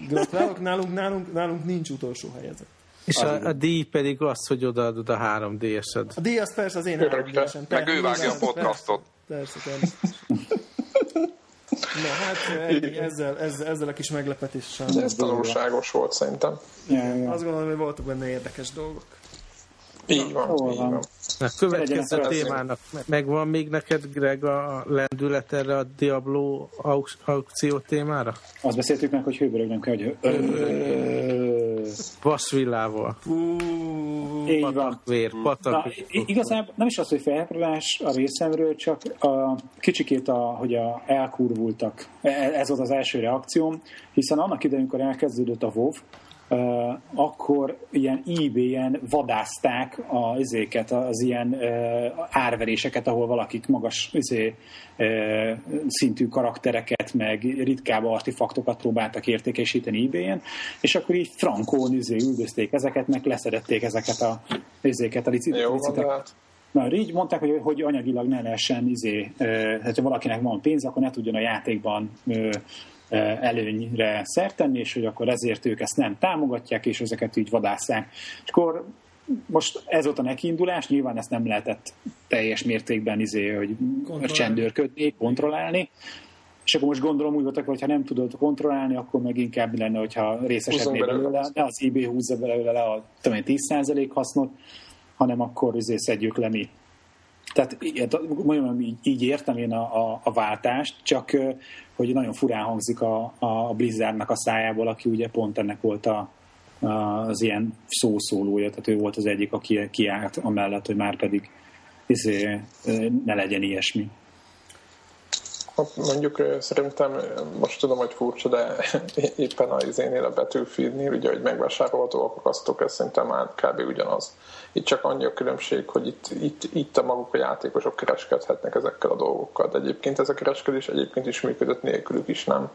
Gratulálok, nálunk, nálunk, nálunk nincs utolsó helyezett. És a, a díj pedig az, hogy odaadod a 3DS-ed. A díj az persze az én Örökre. elrendésem. Meg ő vágja a podcastot. Persze, persze. <laughs> Na hát ennyi, ezzel, ezzel, ezzel a kis meglepetéssel. Ez tanulságos volt szerintem. Ja. Azt gondolom, hogy voltak benne érdekes dolgok. Így van, Hol így van? van. A következő témának megvan még neked, Greg, a lendület erre a Diablo aukció témára? Azt beszéltük meg, hogy hőbörög kell, hogy Vasvillával. Így van. Na, patak. igazából nem is az, hogy felháborodás a részemről, csak a kicsikét, a, hogy a, elkurvultak. E- Ez volt az első reakcióm, hiszen annak idején, amikor elkezdődött a WoW, akkor ilyen eBay-en vadázták az, izéket, az ilyen árveréseket, ahol valakik magas izé, szintű karaktereket, meg ritkább artefaktokat próbáltak értékesíteni eBay-en, és akkor így frankón izé, üldözték ezeket, meg leszedették ezeket a izéket, a licit, Jó van, licitek. de hát Na, így mondták, hogy, hogy anyagilag ne lehessen, izé, ö, hát ha valakinek van pénz, akkor ne tudjon a játékban ö, előnyre szert tenni, és hogy akkor ezért ők ezt nem támogatják, és ezeket így vadásszák. És akkor most ez volt a nekiindulás, nyilván ezt nem lehetett teljes mértékben izé, hogy Kontrollálni. csendőrködni, kontrollálni, és akkor most gondolom úgy voltak, hogy ha nem tudod kontrollálni, akkor meg inkább lenne, hogyha részesednél belőle. ne az eBay húzza belőle le a tudom én, 10% hasznot, hanem akkor izé szedjük le mi. Tehát mondjam, így, így értem én a, a, a váltást, csak hogy nagyon furán hangzik a, a Blizzardnak a szájából, aki ugye pont ennek volt a, az ilyen szószólója, tehát ő volt az egyik, aki kiállt amellett, hogy már pedig izé, ne legyen ilyesmi. Hát mondjuk szerintem, most tudom, hogy furcsa, de <laughs> éppen a izénél a Battlefieldnél, ugye, hogy megvásárolható akasztok, ez szerintem már kb. ugyanaz. Itt csak annyi a különbség, hogy itt, itt, itt a maguk a játékosok kereskedhetnek ezekkel a dolgokkal, de egyébként ez a kereskedés egyébként is működött nélkülük is, nem?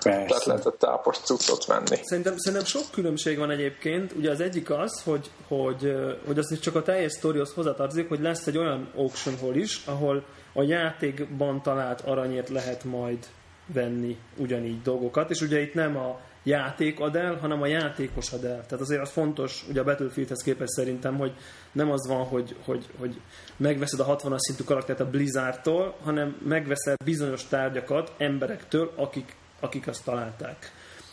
Tehát Persze. lehetett tápos cuccot venni. Szerintem, szerintem sok különbség van egyébként. Ugye az egyik az, hogy, hogy, hogy az is csak a teljes sztorihoz hozzátartozik, hogy lesz egy olyan auction hall is, ahol a játékban talált aranyért lehet majd venni ugyanígy dolgokat, és ugye itt nem a játék ad el, hanem a játékos ad el. Tehát azért az fontos, ugye a Battlefieldhez képest szerintem, hogy nem az van, hogy, hogy, hogy megveszed a 60-as szintű karaktert a Blizzardtól, hanem megveszel bizonyos tárgyakat emberektől, akik, akik azt találták.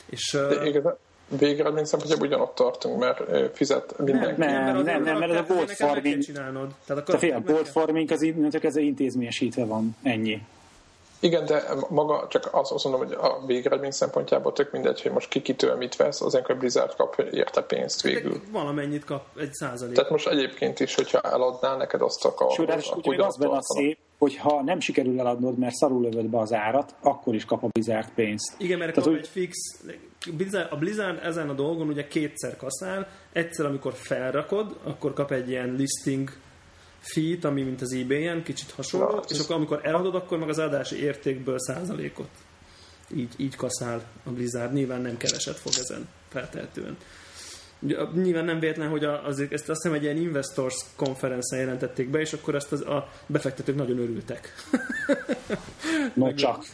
És, igazán végeredmény szempontjából ugyanott tartunk, mert fizet mindenki. Nem, az nem, nem, mert ez a bolt farming-. Tehát a fél, bolt farming az így, ez intézményesítve van, ennyi. Igen, de maga csak azt azt mondom, hogy a végeredmény szempontjából tök mindegy, hogy most ki kitől mit vesz, az a Blizzard kap érte pénzt végül. Valamennyit kap, egy százalék. Tehát most egyébként is, hogyha eladnál neked azt a Sőt, kardot, ráadásul ugye még ugyanott az benne a szép, hogy ha nem sikerül eladnod, mert szarul lövöd be az árat, akkor is kap a Blizzard pénzt. Igen, mert Tehát egy fix... A Blizzard ezen a dolgon ugye kétszer kaszál. Egyszer, amikor felrakod, akkor kap egy ilyen listing fee ami mint az eBay-en, kicsit hasonló, Na, és akkor amikor eladod, akkor meg az adási értékből százalékot. Így, így kaszál a Blizzard. Nyilván nem keveset fog ezen feltehetően. Nyilván nem véletlen, hogy azért ezt azt hiszem egy ilyen investors konferencen jelentették be, és akkor ezt az, a befektetők nagyon örültek. No csak.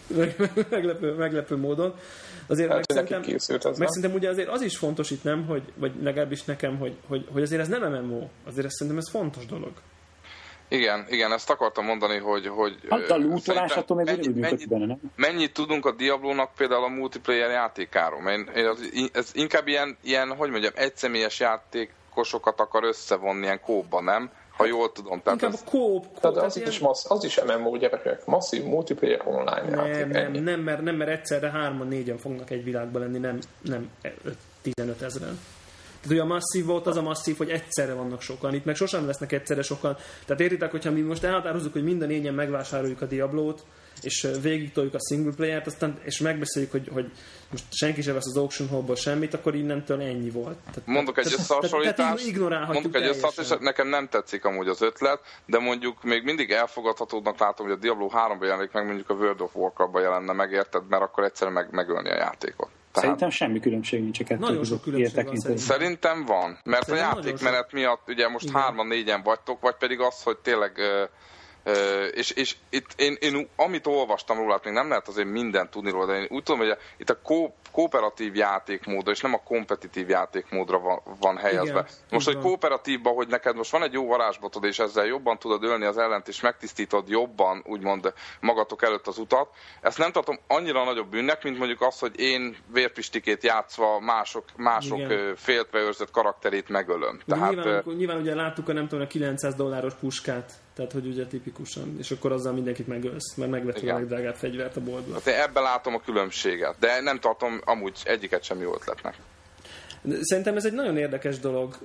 meglepő, meglepő módon. Azért Hát, meg szerintem, készült ez, meg szerintem ugye azért az is fontos itt nem, hogy, vagy legalábbis nekem, hogy, hogy, hogy azért ez nem MMO. Azért ez, szerintem ez fontos dolog. Igen, igen, ezt akartam mondani, hogy... hogy Hát a lootolás attól még mennyit, mennyit, benne, nem? mennyit tudunk a Diablo-nak például a multiplayer játékáról? Én, ez inkább ilyen, ilyen, hogy mondjam, egyszemélyes játékosokat akar összevonni ilyen kóba, nem? Ha jól tudom. Tehát Inkább ez, a kóp, kóp tehát az, ilyen- is massz, az is MMO gyerekek, masszív multiplayer online nem, játék, nem, ennyi. nem, mert, nem, mert egyszerre hárman, négyen fognak egy világban lenni, nem, nem 15 ezeren. Tehát ugye a masszív volt az a masszív, hogy egyszerre vannak sokan, itt meg sosem lesznek egyszerre sokan. Tehát értitek, hogyha mi most elhatározzuk, hogy minden négyen megvásároljuk a Diablót, és végigtoljuk a single player-t, aztán, és megbeszéljük, hogy, hogy most senki sem vesz az auction hallból semmit, akkor innentől ennyi volt. Tehát, Mondok egy összehasonlítást, mondok egy összehasonlítást, nekem nem tetszik amúgy az ötlet, de mondjuk még mindig elfogadhatóbbnak látom, hogy a Diablo 3-ban jelenik meg, mondjuk a World of Warcraft-ban jelenne meg, érted? Mert akkor egyszerűen meg, megölni a játékot. Tehát Szerintem semmi különbség nincs a kettő Nagyon sok különbség van. Szerintem van, mert Szerintem a játékmenet miatt ugye most Igen. hárman, négyen vagytok, vagy pedig az, hogy tényleg és, és itt én, én, amit olvastam róla, hát még nem lehet azért mindent tudni róla, de én úgy tudom, hogy itt a kó, kooperatív játékmódra, és nem a kompetitív játékmódra van, van helyezve. Igen, most, hogy kooperatívban, hogy neked most van egy jó varázsbotod, és ezzel jobban tudod ölni az ellent, és megtisztítod jobban, úgymond magatok előtt az utat, ezt nem tartom annyira nagyobb bűnnek, mint mondjuk az, hogy én vérpistikét játszva mások, mások Igen. féltve őrzött karakterét megölöm. Ugye Tehát, nyilván, amikor- nyilván ugye láttuk a nem tudom, a 900 dolláros puskát, tehát hogy ugye tipikusan, és akkor azzal mindenkit megölsz, mert megvetted a legdrágább fegyvert a boltba. Hát ebben látom a különbséget, de nem tartom amúgy egyiket sem jó ötletnek. Szerintem ez egy nagyon érdekes dolog,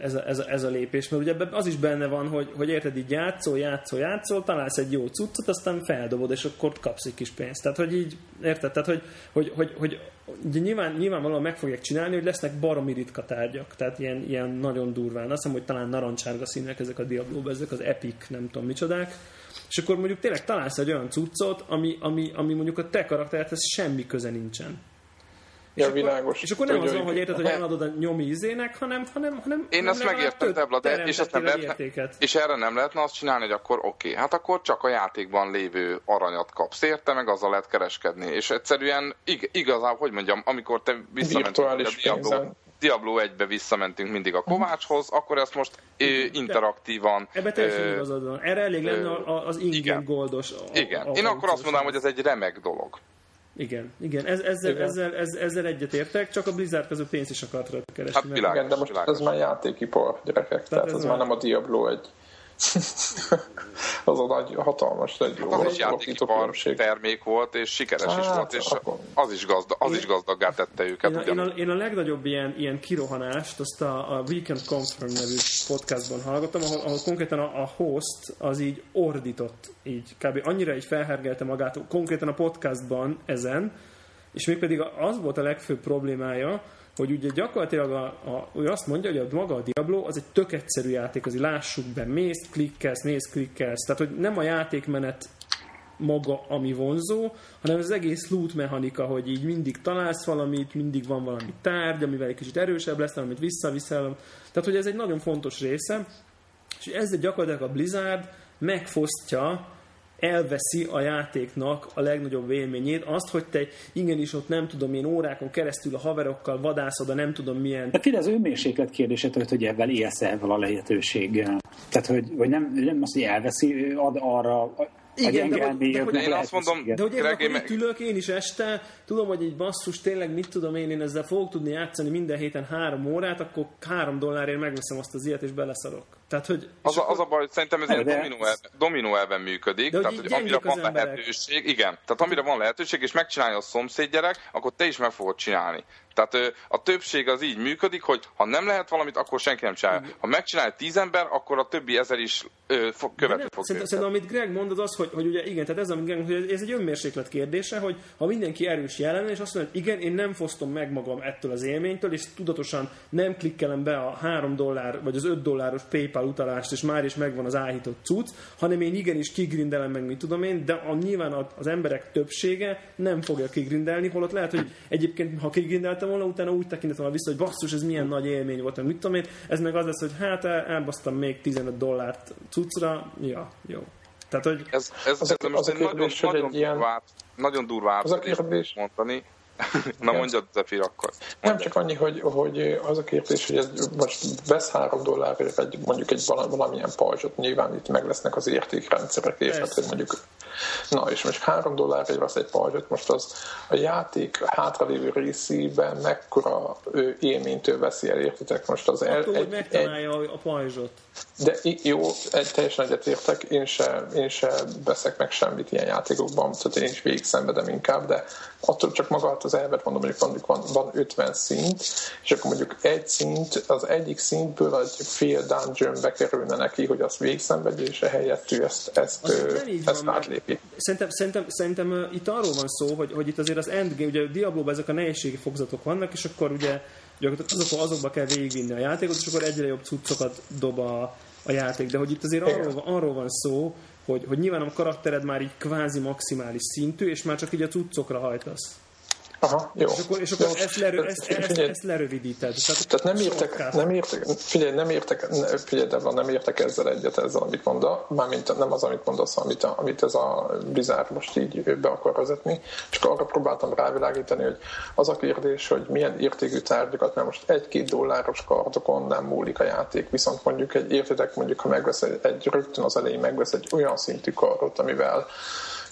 ez a, ez a, ez a lépés, mert ugye az is benne van, hogy, hogy érted, így játszol, játszol, játszol, találsz egy jó cuccot, aztán feldobod, és akkor kapsz egy kis pénzt. Tehát, hogy így, érted? Tehát, hogy, hogy, hogy, hogy ugye nyilván, nyilvánvalóan meg fogják csinálni, hogy lesznek baromi ritka tárgyak, tehát ilyen, ilyen nagyon durván. Azt hiszem, hogy talán narancsárga színek ezek a diablo ezek az epic, nem tudom micsodák. És akkor mondjuk tényleg találsz egy olyan cuccot, ami, ami, ami mondjuk a te karakterhez semmi köze nincsen. És Ja, akkor, világos. És akkor nem az van, hogy érted, hogy eladod a nyomi izének, hanem, hanem, hanem Én hanem ezt megértem, Debla, de és ezt nem lehetne, értéket. és erre nem lehetne azt csinálni, hogy akkor oké, hát akkor csak a játékban lévő aranyat kapsz érte, meg azzal lehet kereskedni. És egyszerűen ig- igazából, hogy mondjam, amikor te visszamentünk a Diablo. Diablo 1-be visszamentünk mindig a Kovácshoz, akkor ezt most ö, interaktívan... Ebbe teljesen ö, igazad van. Erre elég lenne az ingame igen. goldos. A, Igen. a- Én a- akkor azt mondanám, hogy ez egy remek dolog. Igen, igen. Ez, ezzel, Igen. Ezzel, ez, ezzel egyetértek, csak a Blizzard közül pénzt is akart keresni. Hát mert- világos. Igen, de most világos. ez már játékipar, gyerekek. Tehát, ez ez, már- már nem a Diablo egy. <laughs> az a nagy, hatalmas, nagy jó Az is játékipar termék volt, és sikeres is Hát, volt, és akkor- az is, gazda, az is gazdaggá tette őket. Én a, én, a, én a legnagyobb ilyen, ilyen kirohanást azt a, a Weekend Confirm nevű podcastban hallgattam, ahol, ahol konkrétan a, a host az így ordított, így kb. annyira így felhergelte magát, konkrétan a podcastban ezen, és mégpedig az volt a legfőbb problémája, hogy ugye gyakorlatilag a, a, ő azt mondja, hogy a maga a Diablo az egy tök egyszerű játék, azért lássuk be, mész, klikkelsz, mész, klikkelsz, tehát hogy nem a játékmenet maga, ami vonzó, hanem az egész loot mechanika, hogy így mindig találsz valamit, mindig van valami tárgy, amivel egy kicsit erősebb lesz, amit visszaviszel. Tehát, hogy ez egy nagyon fontos része, és ezzel gyakorlatilag a Blizzard megfosztja, elveszi a játéknak a legnagyobb élményét, azt, hogy te igenis ott nem tudom én órákon keresztül a haverokkal vadászod a nem tudom milyen De tényleg az önmérséklet kérdése, hogy, hogy ebben élsz ezzel a lehetőséggel. Tehát, hogy, hogy nem, nem azt, hogy elveszi, ad arra Igen, de hogy- de hogy- Én azt mondom. De hogy én akkor én itt ülök én is este, tudom, hogy egy basszus, tényleg mit tudom én, én ezzel fogok tudni játszani minden héten három órát, akkor három dollárért megveszem azt az ilyet, és beleszarok. Tehát, hogy... Az a, akkor- az a baj, hogy szerintem ez ilyen de- dominó, elven, dominó elven működik, De hogy tehát hogy amire van emberek. lehetőség, igen, tehát amire van lehetőség, és megcsinálja a szomszéd gyerek, akkor te is meg fogod csinálni. Tehát a többség az így működik, hogy ha nem lehet valamit, akkor senki nem csinálja. Ha megcsinálja tíz ember, akkor a többi ezer is ö, fog, követni fog szerintem, szerintem, amit Greg mond, az hogy, hogy ugye igen, tehát ez, amit Greg mond, hogy ez egy önmérséklet kérdése, hogy ha mindenki erős jelen, és azt mondja, hogy igen, én nem fosztom meg magam ettől az élménytől, és tudatosan nem klikkelem be a 3 dollár, vagy az 5 dolláros PayPal PayPal utalást, és már is megvan az áhított cucc, hanem én igenis kigrindelem meg, mit tudom én, de a, nyilván az emberek többsége nem fogja kigrindelni, holott lehet, hogy egyébként, ha kigrindeltem volna, utána úgy tekintem volna vissza, hogy basszus, ez milyen nagy élmény volt, mit tudom én, ez meg az lesz, hogy hát elbasztam még 15 dollárt cuccra, ja, jó. Tehát, hogy... Ez, ez az, az, az a kérdés, nagyon, egy ilyen... Nagyon durvá az a kérdés, mondani, <laughs> Na mondjad, Zephyr, akkor. Mondjad. Nem csak annyi, hogy, hogy az a kérdés, hogy ez most vesz három dollárért egy, mondjuk egy valamilyen pajzsot, nyilván itt meg lesznek az értékrendszerek, és hát, hogy mondjuk Na, és most három dollárért vesz egy pajzsot, most az a játék hátralévő részében mekkora élménytől veszi el, értitek? Most az el, Attól, egy, hogy megtalálja egy, a pajzsot. De jó, egy teljesen egyetértek, én se, én se veszek meg semmit ilyen játékokban, tehát én is végig szenvedem inkább, de attól csak maga az elvet mondom, mondjuk van, van 50 szint, és akkor mondjuk egy szint, az egyik szintből egy fél dungeon kerülne neki, hogy azt végigszenvedje, és ehelyett ő ezt, ezt, ezt, ezt átlépi. Szerintem, szerintem, szerintem itt arról van szó, hogy, hogy itt azért az endgame, ugye a Diablo-ban ezek a nehézségi fogzatok vannak, és akkor ugye gyakorlatilag azok, azokba kell végigvinni a játékot, és akkor egyre jobb cuccokat dob a, a játék. De hogy itt azért arról, arról van szó, hogy, hogy nyilván a karaktered már így kvázi maximális szintű, és már csak így a cuccokra hajtasz. Aha, jó. És akkor, és akkor jó. ezt, lerö, ezt, ezt, ezt lerövidíted. Tehát, Tehát nem értek, nem értek, figyelj, nem értek, figyelj, de van, nem értek ezzel egyet, ezzel, amit mondasz, mármint nem az, amit mondasz, amit, amit ez a Blizzard most így be akar vezetni, csak arra próbáltam rávilágítani, hogy az a kérdés, hogy milyen értékű tárgyakat, mert most egy-két dolláros kardokon nem múlik a játék, viszont mondjuk egy értétek, mondjuk ha megvesz egy, egy rögtön az elején megvesz egy olyan szintű kardot, amivel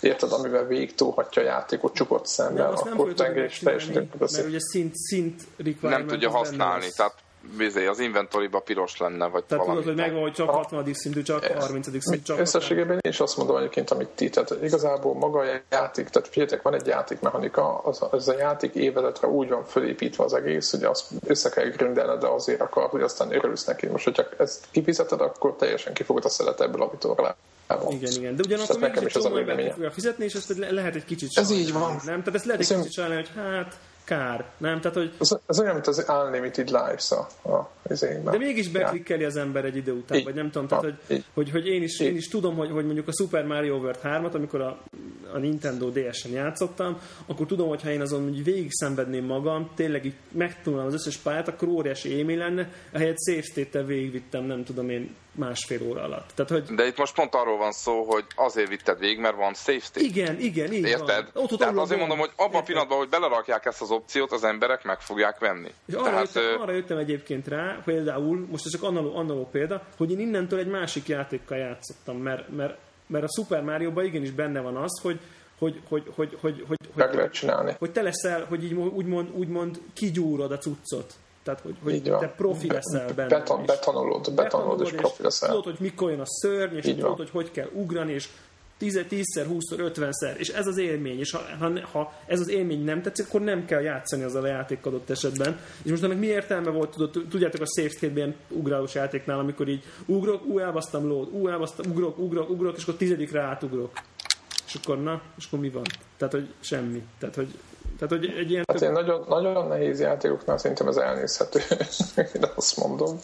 érted, amivel végig túlhatja a játékot csukott szemmel, akkor tenger is teljesen Mert ugye szint, szint Nem tudja használni, tehát bizé, az inventoriba piros lenne, vagy Tehát valami. tudod, hogy megvan, hogy csak 60. szintű, csak 30. szintű, csak Összességében én is azt mondom egyébként, amit ti, tehát igazából maga a játék, tehát figyeljetek, van egy játékmechanika, az, az a játék évezetre úgy van fölépítve az egész, hogy azt össze kell grindelned, de azért akar, hogy aztán örülsz neki. Most, hogyha ezt kifizeted, akkor teljesen kifogod a szelet ebből a vitorlá. Igen, igen. De ugyanakkor meg egy csomó ember fogja fizetni, és ezt lehet egy kicsit Ez így van. Nem? Tehát ezt lehet egy kicsit sajnálni, hogy hát kár, nem? Tehát, hogy... Ez, ez olyan, mint az Unlimited Lives a, a De mégis beklikkeli az ember egy idő után, így. vagy nem tudom, tehát, hogy, hogy, hogy, én, is, én is tudom, hogy, hogy mondjuk a Super Mario World 3-at, amikor a, a Nintendo DS-en játszottam, akkor tudom, hogy ha én azon hogy végig szenvedném magam, tényleg így megtudnám az összes pályát, akkor óriási élmény lenne, ehelyett save végigvittem, nem tudom én, másfél óra alatt. Tehát, hogy... De itt most pont arról van szó, hogy azért vitted végig, mert van safe state. Igen, igen, így Érted? Van. Ott, ott Tehát azért mondom, hogy abban a pillanatban, hogy belerakják ezt az opciót, az emberek meg fogják venni. És arra, Tehát, jöttem, arra jöttem egyébként rá, például, most ez csak analóg, analóg példa, hogy én innentől egy másik játékkal játszottam, mert, mert, mert a Super Mario-ban igenis benne van az, hogy hogy, hogy, hogy, hogy, hogy, hogy, hogy, csinálni. hogy te leszel, hogy így úgymond, úgymond kigyúrod a cuccot. Tehát, hogy, hogy te profi leszel benne. Beton, betanulod, betanulod, és profi leszel. Tudod, hogy mikor jön a szörny, és tudod, hogy hogy kell ugrani, és 10-szer, 20-szor, 50-szer, és ez az élmény, és ha, ha, ha ez az élmény nem tetszik, akkor nem kell játszani azzal a játék adott esetben. És most ennek mi értelme volt, tudod, tudjátok a Safe State-ben ugrálós játéknál, amikor így ugrok, ú, elbasztam lód, ú, elbasztam, ugrok, ugrok, ugrok, és akkor tizedikre átugrok. És akkor na, és akkor mi van? Tehát, hogy semmi. Tehát, hogy tehát, hogy egy ilyen... Hát több... nagyon, nagyon nehéz játékoknál szerintem ez elnézhető, <laughs> én azt mondom.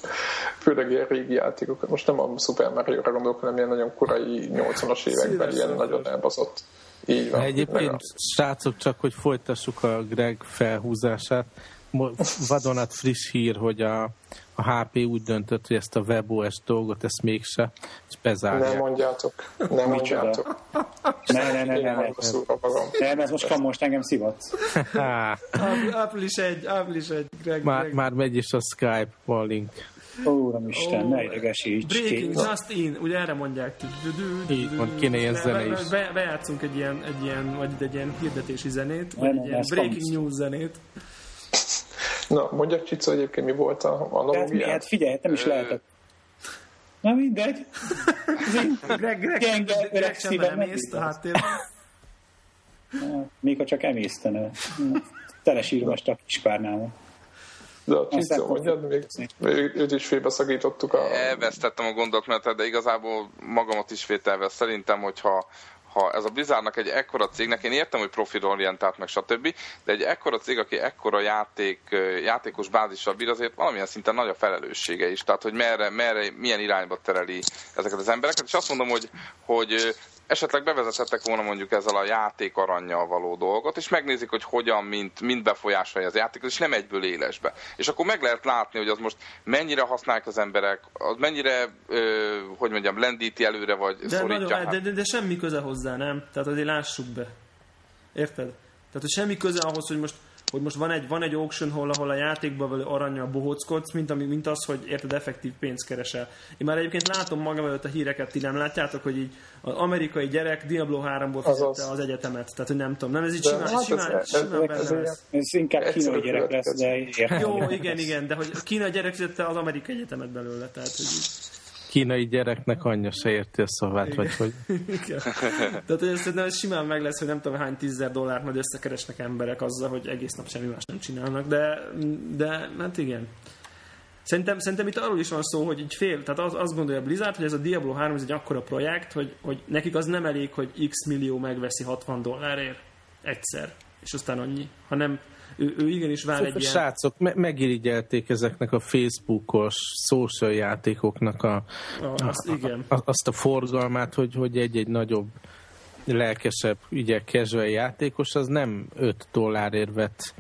Főleg ilyen régi játékok. Most nem a Super Mario-ra gondolok, hanem ilyen nagyon korai 80-as években ilyen nagyon elbazott. Így van. Egyébként, srácok, csak hogy folytassuk a Greg felhúzását vadonat friss hír, hogy a, a HP úgy döntött, hogy ezt a WebOS dolgot, ezt mégse, és bezárják. Nem mondjátok, nem mondjátok. Ne, ne, ne, ne, ne. Nem, ez most most engem szivatsz. április egy, április egy, Greg, már, Greg. már megy is a Skype-val link. Úramisten, oh, ne idegesíts. Breaking Just In, ugye erre mondják. Így van, kéne ilyen zene is. Be, bejátszunk egy ilyen, egy ilyen, vagy egy ilyen hirdetési zenét, vagy egy ilyen breaking news zenét. Na, mondja Csicó egyébként mi volt a analógia? Hát, hát figyelj, hát nem is lehetett. Na mindegy. <laughs> Greg, Greg, Gyenge, Greg sem emészt a háttérben. Még ha csak emésztene. Telesírvast a kispárnával. De a Csicó, mondjad, még őt is félbeszakítottuk a... Elvesztettem a gondolatmenetet, de igazából magamat is féltelve. Szerintem, hogyha ha ez a Blizzardnak egy ekkora cégnek, én értem, hogy profilorientált meg stb., de egy ekkora cég, aki ekkora játék, játékos bázissal bír, azért valamilyen szinten nagy a felelőssége is. Tehát, hogy merre, merre milyen irányba tereli ezeket az embereket. És azt mondom, hogy, hogy esetleg bevezethettek volna mondjuk ezzel a játék aranyjal való dolgot, és megnézik, hogy hogyan, mint, mint befolyásolja az játékot, és nem egyből élesbe. És akkor meg lehet látni, hogy az most mennyire használják az emberek, az mennyire, ö, hogy mondjam, lendíti előre, vagy de, szorítja. Nagyon, de, de, de, semmi köze hozzá, nem? Tehát azért lássuk be. Érted? Tehát, hogy semmi köze ahhoz, hogy most hogy most van egy, van egy auction hol, ahol a játékban való aranyjal bohóckodsz, mint, ami, mint az, hogy érted, effektív pénzt keresel. Én már egyébként látom magam előtt a híreket, ti nem látjátok, hogy így az amerikai gyerek Diablo 3-ból fizette az egyetemet. Tehát, hogy nem tudom, nem, ez így simán, hát simán, ez, simán ez, ez, ez, ez inkább kínai gyerek lesz, de értem. Jó, igen, igen, de hogy kínai gyerek fizette az amerikai egyetemet belőle, tehát, hogy így kínai gyereknek anyja se érti a szavát, Igen. vagy hogy... <laughs> Igen. Tehát, hogy ez, ez simán meg lesz, hogy nem tudom hány tízzer dollárt majd összekeresnek emberek azzal, hogy egész nap semmi más nem csinálnak, de, de hát igen. Szerintem, szerintem itt arról is van szó, hogy így fél, tehát az, azt gondolja Blizzard, hogy ez a Diablo 3 ez egy akkora projekt, hogy, hogy nekik az nem elég, hogy x millió megveszi 60 dollárért egyszer, és aztán annyi, hanem ő, ő igenis vár egy ilyen... Srácok, me- megirigyelték ezeknek a Facebookos social játékoknak a, a, azt, igen. A, azt a forgalmát, hogy, hogy egy-egy nagyobb lelkesebb, ugye casual játékos, az nem 5 dollárért vett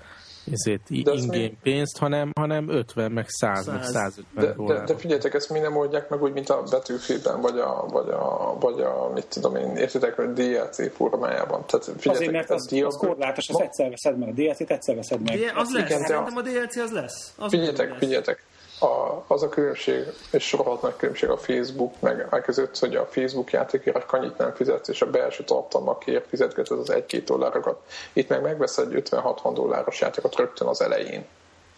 ezért ingame pénzt, hanem, hanem 50, meg 100, 100. meg 150 de, de, de, figyeljetek, ezt mi nem oldják meg úgy, mint a betűfében, vagy a, vagy a, vagy a mit tudom én, értitek, hogy DLC formájában. Tehát Azért, mert az, Diablo... az korlátos, az egyszer veszed meg a DLC-t, egyszer veszed meg. De az lesz, igen, szerintem a DLC az lesz. Az figyeljetek, figyeljetek a, az a különbség, és sorolhat nagy különbség a Facebook, meg a között, hogy a Facebook játékért annyit nem fizetsz, és a belső tartalmakért fizetgeted az 1-2 dollárokat. Itt meg megvesz egy 50-60 dolláros játékot rögtön az elején.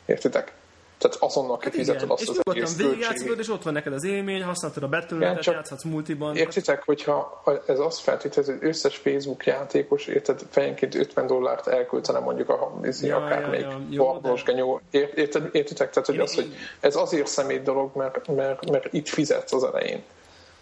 Értitek? Tehát azonnal kifizeted hát azt és az egész végigjátszod, és ott van neked az élmény, használtad a betűletet, játszhatsz multiban. Értitek, hogyha ez azt feltételez, hogy összes Facebook játékos, érted, fejenként 50 dollárt elköltene mondjuk a ja, akármelyik ja, ja. bardos genyó. Érted, értitek? Tehát, hogy az, hogy ez azért szemét dolog, mert, mert, mert itt fizetsz az elején.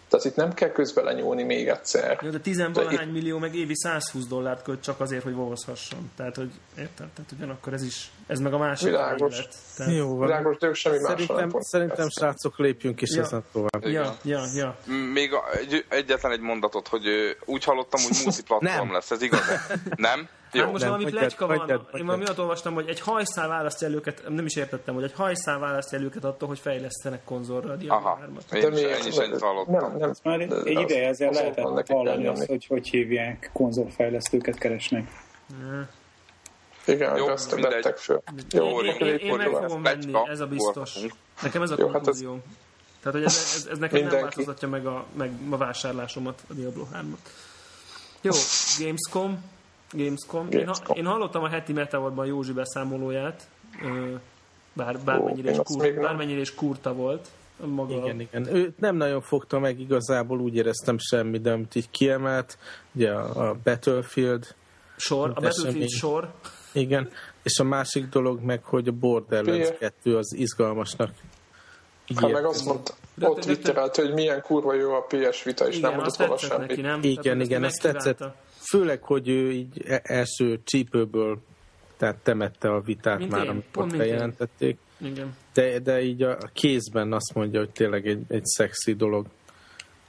Tehát itt nem kell közbe lenyúlni még egyszer. Jó, de tizenvalahány itt... millió meg évi 120 dollárt költ csak azért, hogy volozhasson. Tehát, hogy érted? Tehát ugyanakkor ez is, ez meg a másik Világos. Élet. Tehát... Jó van. Világos, de ők semmi szerintem, más Szerintem, srácok, lépjünk is ja. ezen tovább. Ja, ja, ja. Még a, egy, egyetlen egy mondatot, hogy úgy hallottam, hogy multiplatform lesz, ez igaz? Nem? Jó. Hát most nem, valami plecska van. Hagyjad, Én valami olyat olvastam, hogy egy hajszál választja el őket, nem is értettem, hogy egy hajszál választja el őket attól, hogy fejlesztenek konzolra a Aha, én, de is, én is ennyit hallottam. Nem, nem, már egy ideje ezzel lehetett hallani azt, hogy hogy hívják, konzolfejlesztőket keresnek. Igen, Jó, azt vettek föl. Jó, én, én, én meg fogom venni, ez a biztos. Nekem ez a konklúzió. Hát Tehát, hogy ez, ez, ez nekem nem változtatja meg a, meg a vásárlásomat, a Diablo 3-at. Jó, Gamescom. Gamescom. Én, ha, én hallottam a heti Metavodban Józsi beszámolóját, bár, bármennyire, Ó, is kur, bármennyire is kurta volt. Maga. Igen, igen. Ő nem nagyon fogta meg igazából, úgy éreztem semmi, de amit így kiemelt, ugye a, a Battlefield. Sor, a Battlefield sor. Igen, és a másik dolog meg, hogy a Borderlands 2 az izgalmasnak Hát meg azt mondta, ott twitterelt, hogy milyen kurva jó a PS Vita, és igen, nem mondott volna semmit. Neki, nem? Igen, igen, ezt tetszett. Főleg, hogy ő így e- első csípőből tehát temette a vitát mint már, én, amikor bejelentették. Igen. De, de így a kézben azt mondja, hogy tényleg egy, egy szexi dolog.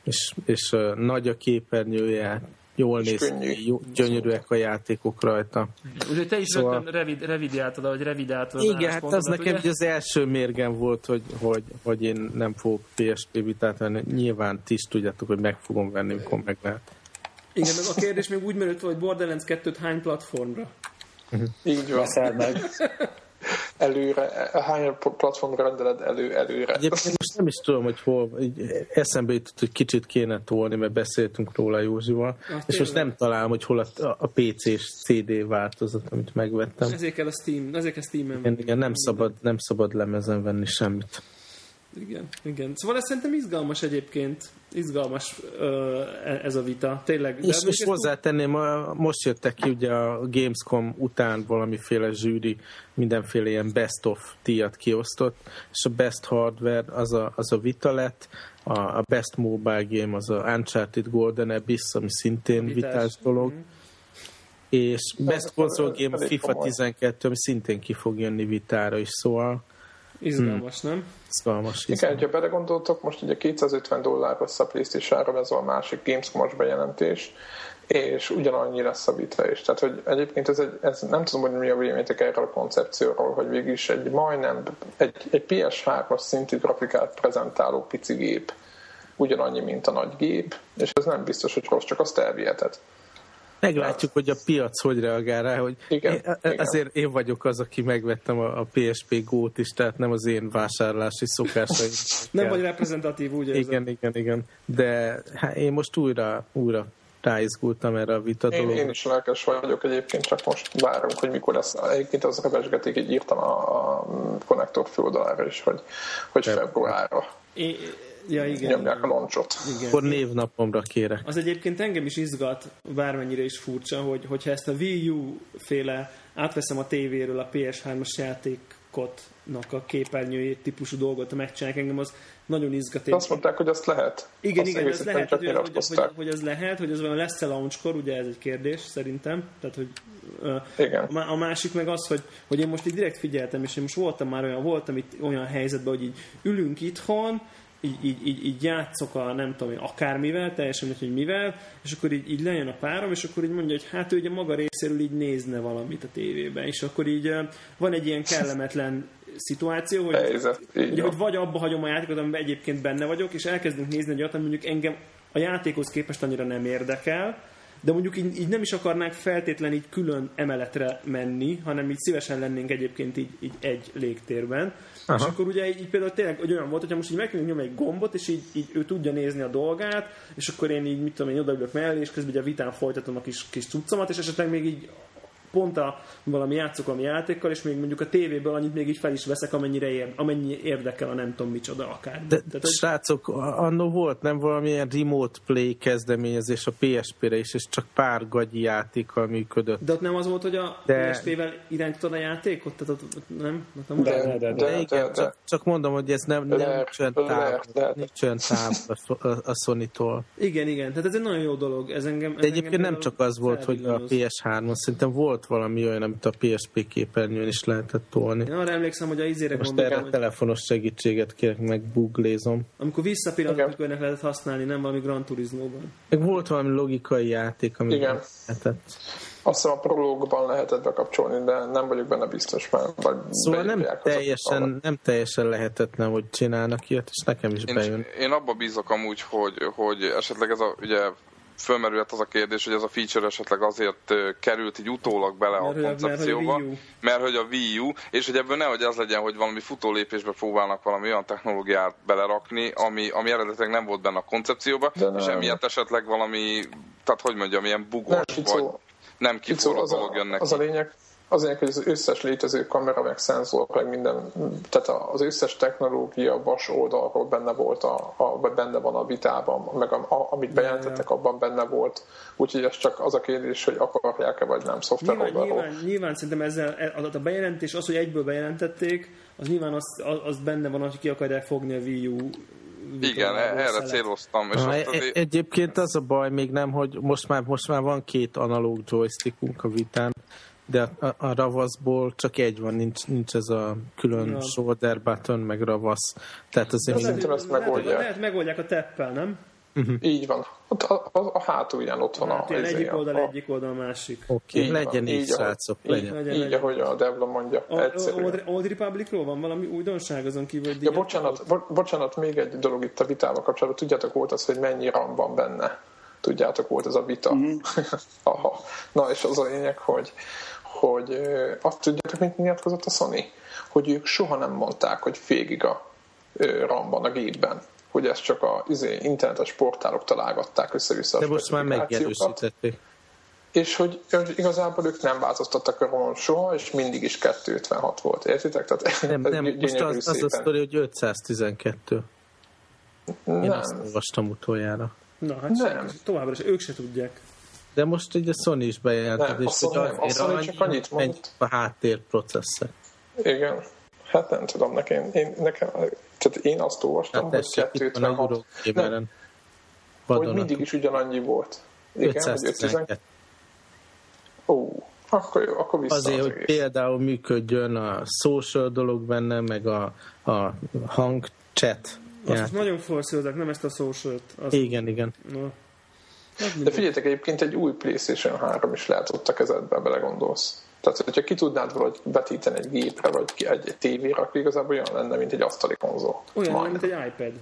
És, és uh, nagy a képernyője, jól és néz ki, jó, gyönyörűek a játékok rajta. Ugye te is szóval... rögtön revid, revidiáltad, vagy revidáltad Igen, hát az nekem ugye? az első mérgem volt, hogy, hogy, hogy én nem fogok PSP vitát venni. Nyilván ti is tudjátok, hogy meg fogom venni, amikor meg lehet. Igen, meg a kérdés még úgy merült, hogy Borderlands 2-t hány platformra? Így van. meg. Előre, hány platformra rendeled elő, előre? Egyébként most nem is tudom, hogy hol, így eszembe jutott, hogy kicsit kéne tolni, mert beszéltünk róla Józsival, ah, és most nem találom, hogy hol a, a PC és CD változat, amit megvettem. Ezért kell a Steam, ezért kell Steam-en igen, igen, nem szabad, nem szabad lemezen venni semmit. Igen, igen. Szóval ez szerintem izgalmas egyébként. Izgalmas ö, e- ez a vita. Tényleg. És, és hozzátenném, most jöttek ki ugye a Gamescom után valamiféle zsűri mindenféle ilyen best of díjat kiosztott, és a best hardware az a, az a vita lett, a, a best mobile game az a Uncharted Golden Abyss, ami szintén vitás, vitás dolog. Mm-hmm és Best Console Game a FIFA 12, ami szintén ki fog jönni vitára is, szóval Izgalmas, hmm. nem? Izgalmas. Igen, ha belegondoltok, most ugye 250 dollár lesz a playstation ez a másik Gamescom-os bejelentés, és ugyanannyi lesz a is. Tehát, hogy egyébként ez, egy, ez nem tudom, hogy mi a véleményetek erről a koncepcióról, hogy végül is egy majdnem, egy, egy PS3-as szintű grafikát prezentáló pici gép ugyanannyi, mint a nagy gép, és ez nem biztos, hogy rossz, csak azt elviheted. Meglátjuk, hogy a piac hogy reagál rá, hogy igen, én, igen. azért én vagyok az, aki megvettem a, a PSP Go-t is, tehát nem az én vásárlási szokásaim. <laughs> nem vagy reprezentatív, úgy érzem. Igen, igen, igen. De hát én most újra, újra ráizgultam erre a vita én, Én is lelkes vagyok egyébként, csak most várunk, hogy mikor lesz. Egyébként az rebesgetik, így írtam a, a konnektor főoldalára is, hogy, hogy februárra. Én, ja, igen, nyomják a loncsot. Igen. Akkor névnapomra kérek. Az egyébként engem is izgat, bármennyire is furcsa, hogy, hogyha ezt a Wii U féle átveszem a tévéről a PS3-as játékot a képernyőjét típusú dolgot megcsinálják, engem az nagyon izgat. Azt mondták, hogy azt lehet. Igen, azt igen, ez lehet, hogy, hogy, hogy, hogy, ez lehet, hogy ez van lesz-e launchkor, ugye ez egy kérdés szerintem. Tehát, hogy igen. A, a másik meg az, hogy, hogy én most így direkt figyeltem, és én most voltam már olyan, voltam itt olyan helyzetben, hogy így ülünk itthon, így, így, így, így játszok a nem tudom akármivel, teljesen hogy mivel, és akkor így, így lejön a párom, és akkor így mondja, hogy hát ő ugye maga részéről így nézne valamit a tévében, és akkor így van egy ilyen kellemetlen szituáció, hogy, Helyzet, hogy, hogy vagy abba hagyom a játékot, amiben egyébként benne vagyok, és elkezdünk nézni egy olyat, mondjuk engem a játékhoz képest annyira nem érdekel, de mondjuk így, így nem is akarnánk feltétlen így külön emeletre menni, hanem így szívesen lennénk egyébként így, így egy légtérben. Aha. És akkor ugye így például tényleg hogy olyan volt, hogyha most így megkönnyünk nyomni egy gombot, és így, így ő tudja nézni a dolgát, és akkor én így, mit tudom én, odaülök mellé, és közben ugye a vitán folytatom a kis, kis cuccomat, és esetleg még így pont a valami játszok valami játékkal, és még mondjuk a tévéből annyit még így fel is veszek, amennyire ér, amennyi érdekel a nem tudom micsoda akár. De, Tehát, hogy... srácok, annó volt nem valamilyen remote play kezdeményezés a PSP-re is, és csak pár gagyi játékkal működött. De ott nem az volt, hogy a de... PSP-vel irányítod a játékot? Tehát ott, nem? Ott nem de, de, de, de, de, igen, de, csak, csak, mondom, hogy ez nem, nem nincs olyan távol, nincs olyan távol a, a Sony-tól. Igen, igen, tehát ez egy nagyon jó dolog. Ez engem, ez de egyébként engem nem csak az volt, hogy a PS3-on, szerintem volt valami olyan, amit a PSP képernyőn is lehetett tolni. Én arra emlékszem, hogy a izére Most erre hogy... telefonos segítséget kérek, meg googlézom. Amikor visszapillantok, amikor ennek lehetett használni, nem valami Gran Turismo-ban. Meg volt valami logikai játék, amit Igen. lehetett. Azt hiszem a prológban lehetett bekapcsolni, de nem vagyok benne biztos már. Vagy szóval nem teljesen, nem teljesen lehetetlen, hogy csinálnak ilyet, és nekem is én, bejön. Én abba bízok amúgy, hogy, hogy esetleg ez a, ugye fölmerülhet az a kérdés, hogy ez a feature esetleg azért került így utólag bele mert, a koncepcióba, mert, mert hogy a Wii U, és hogy ebből nehogy az legyen, hogy valami futólépésbe próbálnak valami olyan technológiát belerakni, ami, ami eredetileg nem volt benne a koncepcióba, és emiatt esetleg valami, tehát hogy mondjam, ilyen bugos, vagy nem kiforró dolog jön neki. Az a lényeg, Azért, hogy az összes létező kamera, meg szenzor, meg minden, tehát az összes technológia vas oldalról benne volt, a, a, vagy benne van a vitában, meg a, a, amit bejelentettek, abban benne volt. Úgyhogy ez csak az a kérdés, hogy akarják-e vagy nem szoftver nyilván, oldalról. Nyilván, nyilván szerintem ezzel e- a bejelentés, az, hogy egyből bejelentették, az nyilván az, az benne van, hogy ki akarják fogni a Wii U igen, erre szelet. céloztam. És Na, azt azért... Egyébként az a baj még nem, hogy most már, most már van két analóg joystickunk a vitán, de a, a ravaszból csak egy van, nincs, nincs ez a külön ja. shoulder button, meg ravasz. Tehát azért. Szerintem ezt megoldják. Lehet megoldják a teppel, nem? Uh-huh. Így van. Ott a, a, a hátulján ott van hát, a... Egyik izé, oldal, a... egyik oldal, másik. Oké, okay, legyen így, így srácok, így, legyen. Legyen, így, legyen. ahogy a Devla mondja. A, Old, Old Republicról van valami újdonság azon kívül? Ja, bocsánat, bo- bocsánat, még egy dolog itt a vitával kapcsolatban. Tudjátok volt az, hogy mennyi RAM van benne? Tudjátok, volt ez a vita. Uh-huh. <laughs> Aha. Na, és az a lényeg, hogy hogy azt tudjátok, mint nyilatkozott a Sony? Hogy ők soha nem mondták, hogy félig a RAM van a gépben hogy ezt csak a izé, internetes portálok találgatták össze-vissza De most már megerősítették. és hogy igazából ők nem változtattak a romon soha, és mindig is 256 volt, értitek? Tehát nem, nem most az, az a sztori, hogy 512. nem. Én azt olvastam utoljára. Na, hát Nem. továbbra is ők se tudják. De most ugye a Sony is bejelentett, Nem, és a hogy nem. A azért Sony csak annyi, annyit mondott. a háttérprocesszor. Igen. Hát nem tudom, nekem, én, nekem, tehát én azt olvastam, Hát hogy tessék, itt van a 256, Eurogameren. hogy mindig is ugyanannyi volt. Igen, hogy 512. 512. Ó, akkor jó, akkor vissza Azért, az hogy egész. például működjön a social dolog benne, meg a, a hang chat. Azt most nagyon forszírozzák, nem ezt a social Azt, Igen, igen. no. De figyeljetek, egyébként egy új PlayStation 3 is lehet ott a kezedbe, belegondolsz. Tehát, hogyha ki tudnád valahogy betíteni egy gépre, vagy ki- egy, egy tévére, akkor igazából olyan lenne, mint egy asztali konzol. Olyan, Majd. mint egy iPad.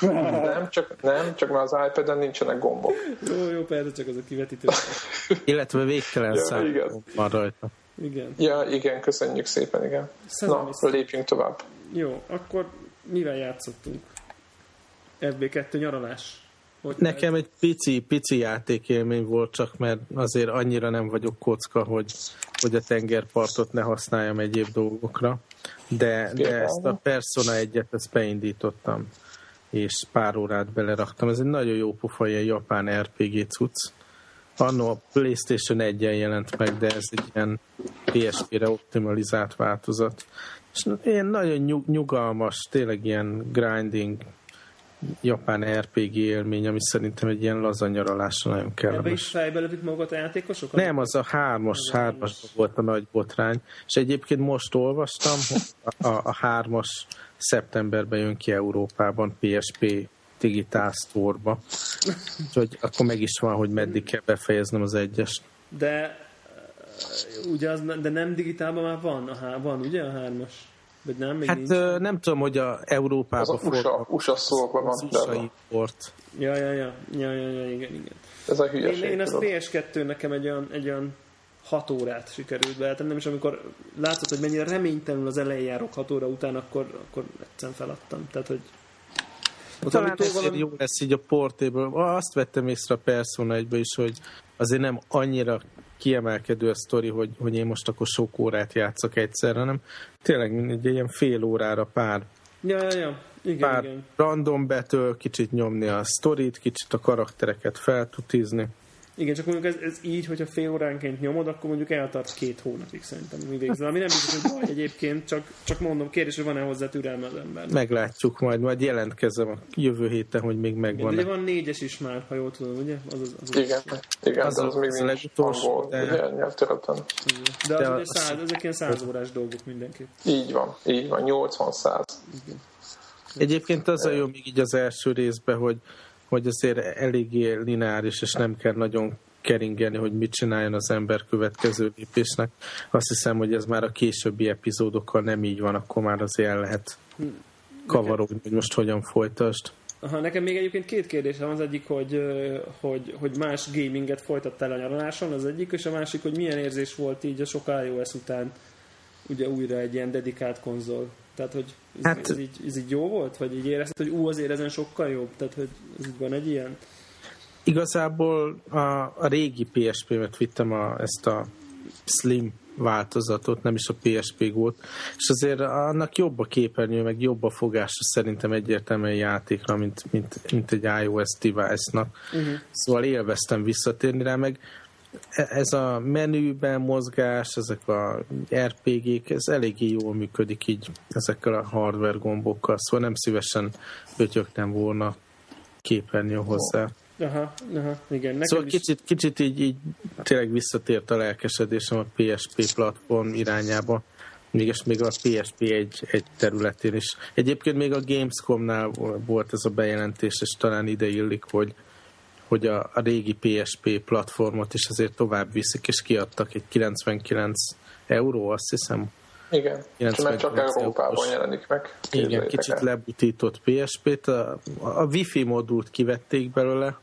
<laughs> Nem, csak, nem, csak mert az iPad-en nincsenek gombok. Jó, jó, persze, csak az a kivetítő. <laughs> Illetve végtelen Ja, szám igen. van rajta. Igen. Ja, igen, köszönjük szépen, igen. Sesame Na, lépjünk tovább. Jó, akkor mivel játszottunk? FB2 nyaralás. Nekem egy pici, pici játékélmény volt csak, mert azért annyira nem vagyok kocka, hogy, hogy a tengerpartot ne használjam egyéb dolgokra. De, de ezt a Persona egyet, ezt beindítottam, és pár órát beleraktam. Ez egy nagyon jó pofa, ilyen japán RPG cucc. Annó a Playstation 1-en jelent meg, de ez egy ilyen PSP-re optimalizált változat. És ilyen nagyon nyug, nyugalmas, tényleg ilyen grinding, japán RPG élmény, ami szerintem egy ilyen laza nyaralásra nagyon Ebbe is kellemes. fejbe lövik magukat a játékosok? Nem, az a hármas, Az hármas volt a nagy botrány. És egyébként most olvastam, hogy a, a, a hármas szeptemberben jön ki Európában PSP Digital Store-ba. Úgyhogy akkor meg is van, hogy meddig kell befejeznem az egyest. De ugye az, de nem digitálban már van, a há, van ugye a hármas? Vagy nem, még Hát nincs? nem tudom, hogy a Az Európában a USA, USA az van, USA de import. Ja, ja, ja, ja, ja, ja, igen, igen. ez a Én, hülyeség. én azt tudod. PS2 nekem egy olyan, egy olyan hat órát sikerült beállítani, és amikor látszott, hogy mennyire reménytelenül az elején járok hat óra után, akkor, akkor egyszerűen feladtam. Tehát, hogy ott Talán amitől ezért valami- jó lesz így a portéből. Azt vettem észre a Persona 1 is, hogy azért nem annyira kiemelkedő a sztori, hogy, hogy én most akkor sok órát játszok egyszerre, hanem tényleg egy ilyen fél órára pár, Ja, ja, ja. Igen, pár igen. random betől, kicsit nyomni a sztorit, kicsit a karaktereket feltutizni. Igen, csak mondjuk ez, ez így, hogyha fél óránként nyomod, akkor mondjuk eltart két hónapig szerintem, mi végzel. Ami nem biztos, hogy baj egyébként, csak, csak mondom, kérdés, hogy van-e hozzá türelme az embernek. Meglátjuk majd, majd jelentkezem a jövő héten, hogy még megvan. ugye van négyes is már, ha jól tudom, ugye? Az, az, az, Igen, igen, Az de az még az nincs legutolsó, angol, de- ugye, nyelvterületen. De az De az- száz, ezek ilyen száz órás dolgok mindenki. Így van, így van, 80-100. Egyébként az a jó még így az első részben, hogy, hogy azért eléggé lineáris, és nem kell nagyon keringeni, hogy mit csináljon az ember következő lépésnek. Azt hiszem, hogy ez már a későbbi epizódokkal nem így van, akkor már azért el lehet kavarogni, hogy most hogyan folytasd. Aha, nekem még egyébként két kérdésem. Az egyik, hogy, hogy, hogy más gaminget folytattál a nyaraláson, az egyik, és a másik, hogy milyen érzés volt így a sok iOS után ugye újra egy ilyen dedikált konzol. Tehát, hogy ez, Hát- ez, így, ez így jó volt? Vagy így érezted, hogy ú, azért ezen sokkal jobb? Tehát, hogy ez így van egy ilyen? Igazából a, a régi PSP-met vittem a, ezt a Slim változatot, nem is a PSP gót, és azért annak jobb a képernyő, meg jobb a fogása szerintem egyértelműen játékra, mint, mint, mint egy iOS device-nak. Uh-huh. Szóval élveztem visszatérni rá, meg ez a menüben mozgás, ezek a RPG-k, ez eléggé jól működik így ezekkel a hardware gombokkal, szóval nem szívesen pötyögtem volna képernyő hozzá. Aha, aha, igen. Nekem Szóval is, kicsit, kicsit így, így tényleg visszatért a lelkesedésem a PSP platform irányába, még és még a PSP egy, egy területén is. Egyébként még a Gamescomnál volt ez a bejelentés, és talán ide illik, hogy, hogy a, a régi PSP platformot is azért tovább viszik, és kiadtak egy 99 euró, azt hiszem. Igen, mert csak 99 Európában eurós. jelenik meg. Igen, kicsit el. lebutított PSP-t, a, a Wi-Fi modult kivették belőle,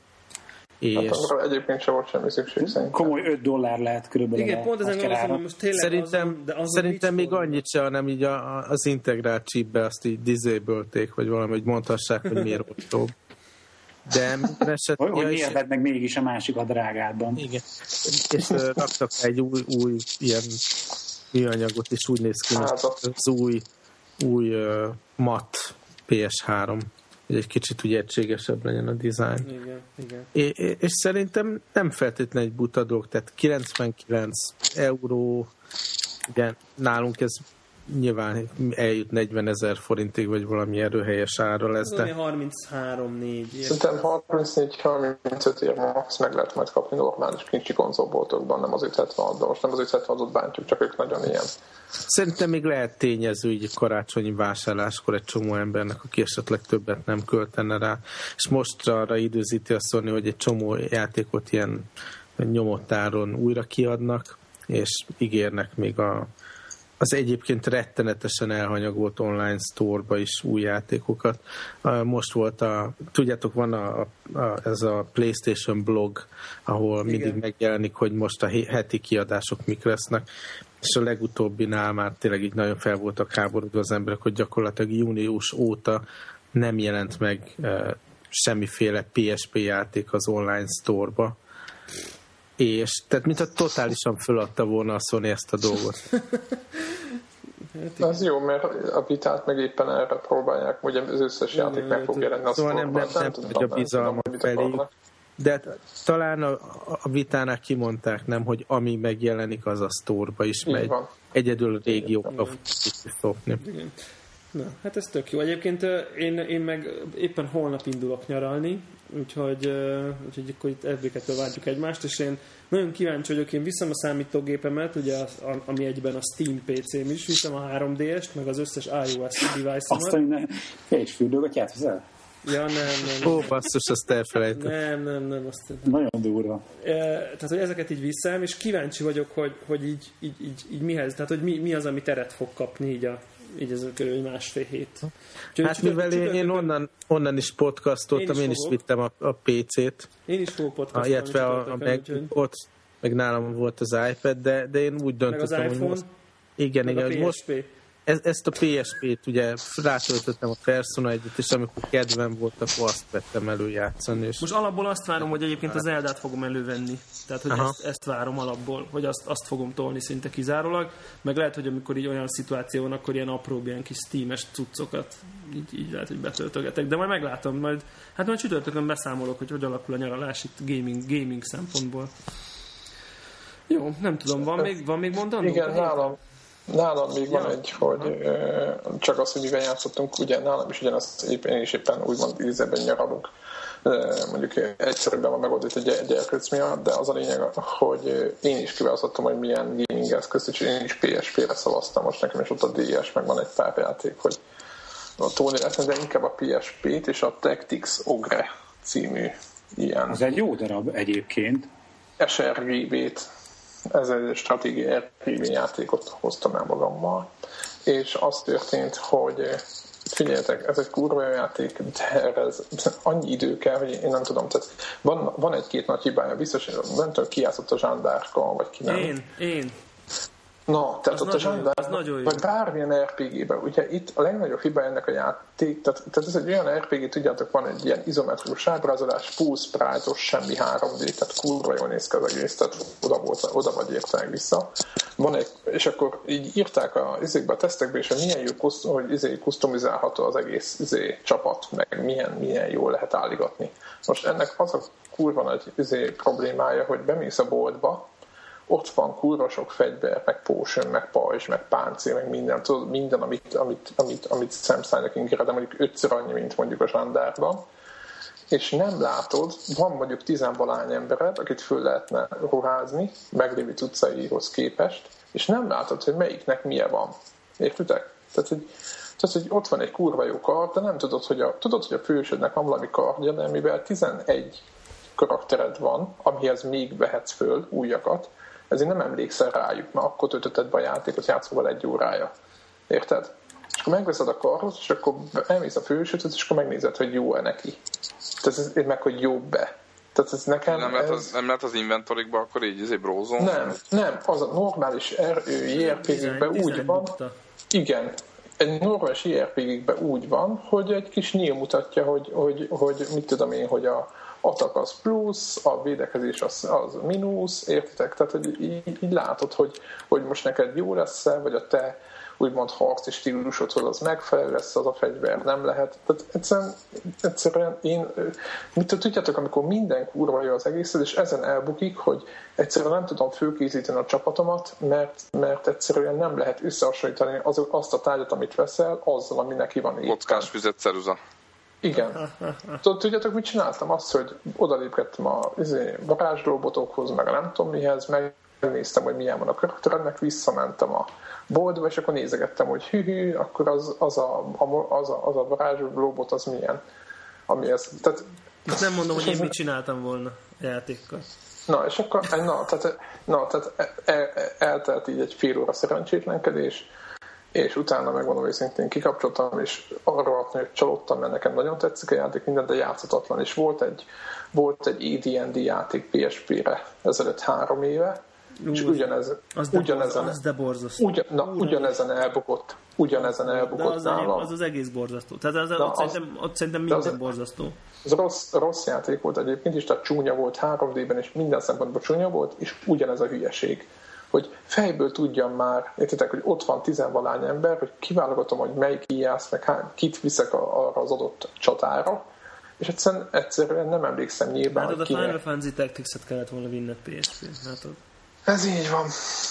és... Hát arra egyébként sem volt semmi szükség szerintem. Komoly 5 dollár lehet körülbelül. igen, pont ezen gondolom, hogy most tényleg Szerintem, azon, de azon szerintem még szól? annyit se, hanem így a, az integrált chipbe azt így disabölték, vagy valami, hogy mondhassák, hogy miért olcsóbb. De minden esetben... Hogy, hogy miért meg mégis a másik a drágában. Igen. És uh, raktak egy új, új ilyen műanyagot, és úgy néz ki, mint az új, új uh, mat PS3 hogy egy kicsit úgy egységesebb legyen a design. Igen, igen. É, és szerintem nem feltétlenül egy buta dolog, tehát 99 euró, igen, nálunk ez nyilván eljut 40 ezer forintig, vagy valami erőhelyes ára lesz. De... 33-4. Szerintem 34-35 ér max meg lehet majd kapni normális kincsi konzolboltokban, nem az 576 de most nem az 576-ot bántjuk, csak ők nagyon ilyen. Szerintem még lehet tényező így karácsonyi vásárláskor egy csomó embernek, aki esetleg többet nem költene rá, és most arra időzíti azt mondani, hogy egy csomó játékot ilyen nyomott áron újra kiadnak, és ígérnek még a az egyébként rettenetesen elhanyagolt online store is új játékokat. Most volt a, tudjátok, van a, a, ez a PlayStation blog, ahol Igen. mindig megjelenik, hogy most a heti kiadások mik lesznek, és a legutóbbinál már tényleg így nagyon fel voltak háborodva az emberek, hogy gyakorlatilag június óta nem jelent meg semmiféle PSP játék az online store-ba. És tehát mintha totálisan föladta volna a Sony ezt a dolgot. Hát, az jó, mert a vitát meg éppen erre próbálják, ugye az összes játék meg fog jelenni a szóval nem, nem, nem, nem, a bizalmat felé. De talán a, a vitánál kimondták, nem, hogy ami megjelenik, az a sztorba is Így megy. Van. Egyedül a régiókba fog szopni. Na, hát ez tök jó. Egyébként én, én meg éppen holnap indulok nyaralni, úgyhogy, úgyhogy akkor itt ebbéketől várjuk egymást, és én nagyon kíváncsi vagyok, én viszem a számítógépemet, ugye az, ami egyben a Steam PC-m is, viszem a 3DS-t, meg az összes iOS device-omat. Azt, hogy ne, egy fürdőgatyát hozzá? Ja, nem, nem. Ó, basszus, azt elfelejtem. Nem, nem, nem. Azt... Nagyon durva. E, tehát, hogy ezeket így viszem, és kíváncsi vagyok, hogy, hogy így, így, így, így mihez, tehát, hogy mi, mi az, ami teret fog kapni így a így ez körülbelül másfél hét. Úgyhogy hát mivel én, én onnan, onnan is podcastoltam, én is, én is vittem a, a PC-t. Én is fogok podcastolni. Illetve a, a meg, ott, meg nálam volt az iPad, de, de én úgy döntöttem, meg az iPhone, hogy most, igen, meg igen, a PSP. most, ez, ezt a PSP-t ugye rátöltöttem a Persona egyet, és amikor kedvem volt, akkor azt vettem elő játszani. És... Most alapból azt várom, hogy egyébként az Eldát fogom elővenni. Tehát, hogy ezt, ezt, várom alapból, hogy azt, azt fogom tolni szinte kizárólag. Meg lehet, hogy amikor így olyan szituáció van, akkor ilyen apró, ilyen kis Steam-es cuccokat így, így lehet, hogy betöltögetek. De majd meglátom, majd, hát majd csütörtökön beszámolok, hogy hogy alakul a nyaralás itt gaming, gaming szempontból. Jó, nem tudom, van még, van még mondandó? Igen, nálam, Nálam még ja. van egy, hogy csak az, hogy mivel játszottunk, ugye nálam is ugyanaz, én is éppen úgymond ízeben nyaralunk. Mondjuk egyszerűbben van megoldott egy gyerkőc miatt, de az a lényeg, hogy én is kiválasztottam, hogy milyen gaming eszközt, és én is PSP-re szavaztam. Most nekem is ott a DS, meg van egy pár játék, hogy a Tony de inkább a PSP-t és a Tactics Ogre című ilyen. Az egy jó darab egyébként. SRGB-t ez egy stratégiai RPG játékot hoztam el magammal, és az történt, hogy figyeljetek, ez egy kurva játék, de ez annyi idő kell, hogy én nem tudom, tehát van, van egy-két nagy hibája, biztos, nem tudom, ki a zsándárka, vagy ki nem. Én, én. Na, tehát az ott nagyon, a zsandár, vagy bármilyen RPG-ben, ugye itt a legnagyobb hiba ennek a játék, tehát, tehát ez egy olyan RPG, tudjátok, van egy ilyen izometrikus ábrázolás, sprite semmi 3D, tehát kurva jól néz ki az egész, tehát oda, volt, oda vagy értelek vissza. Van egy, és akkor így írták a, izékbe, a tesztekbe is, hogy milyen jó, hogy izé, customizálható az egész izé, csapat, meg milyen, milyen jól lehet állítani. Most ennek az a kurva nagy izé, problémája, hogy bemész a boltba, ott van kurva sok fegyver, meg potion, meg pajzs, meg páncél, meg minden, tudod, minden, amit, amit, amit, amit szemszállnak inkére, de mondjuk ötször annyi, mint mondjuk a zsandárban, és nem látod, van mondjuk tizenvalány embered, akit föl lehetne ruházni, meglévő utcaihoz képest, és nem látod, hogy melyiknek milyen van. Értitek? Tehát, hogy, tehát, hogy ott van egy kurva jó kard, de nem tudod, hogy a, tudod, hogy a fősödnek van valami kardja, de mivel 11 karaktered van, amihez még vehetsz föl újakat, ezért nem emlékszel rájuk, mert akkor töltötted be a játékot játszóval egy órája. Érted? És akkor megveszed a karhoz, és akkor elmész a fősötöt, és akkor megnézed, hogy jó-e neki. Tehát ez, meg, hogy jobb-e. Tehát ez nekem nem, lehet az, nem lehet az inventorikba akkor így izé brózon? Nem, nem, az a normális JRPG-ben úgy van. Igen, egy normális IRPG-ben úgy van, hogy egy kis nyíl mutatja, hogy, hogy, hogy mit tudom én, hogy a atak az plusz, a védekezés az, az mínusz, értitek? Tehát, hogy így, így látod, hogy, hogy most neked jó lesz vagy a te úgymond harci stílusodhoz az megfelelő lesz, az a fegyver nem lehet. Tehát egyszerűen, egyszerűen én, mit tudjátok, amikor minden kurva jó az egészet, és ezen elbukik, hogy egyszerűen nem tudom főkészíteni a csapatomat, mert, mert egyszerűen nem lehet összehasonlítani az, azt a tárgyat, amit veszel, azzal, ami neki van éppen. Kockás füzet Igen. Tudjátok, mit csináltam? Azt, hogy odalépkedtem a izé, varázslóbotokhoz, meg a nem tudom mihez, megnéztem, hogy milyen van a karakteremnek, visszamentem a boltba, és akkor nézegettem, hogy hű, akkor az, az, a, az, a, az a varázslóbot az milyen. Ami ez, tehát, Most nem mondom, hogy én mit csináltam volna a játékkal. Na, és akkor, na, tehát, na, tehát el, el, eltelt így egy fél óra szerencsétlenkedés, és utána megmondom őszintén kikapcsoltam, és arra hogy csalódtam, mert nekem nagyon tetszik a játék, minden, de játszhatatlan, és volt egy, volt egy ED&D játék PSP-re ezelőtt három éve, Ú, és ugyanez, az de ugyanezen, borz, az de borzasztó. Ugyan, na, ugyanezen elbukott. Ugyanezen elbukott de az, nálam. az az egész borzasztó. Tehát az, ott, az, szerintem, ott szerintem minden az, borzasztó. Ez rossz, rossz játék volt egyébként is, tehát csúnya volt 3D-ben, és minden szempontból csúnya volt, és ugyanez a hülyeség hogy fejből tudjam már, értitek, hogy ott van tizenvalány ember, hogy kiválogatom, hogy melyik ijász, meg hány, kit viszek arra az adott csatára, és egyszerűen, egyszerűen nem emlékszem nyilván, Hát a Final Fantasy Tactics-et kellett volna vinni PSP-n, hát ez így van.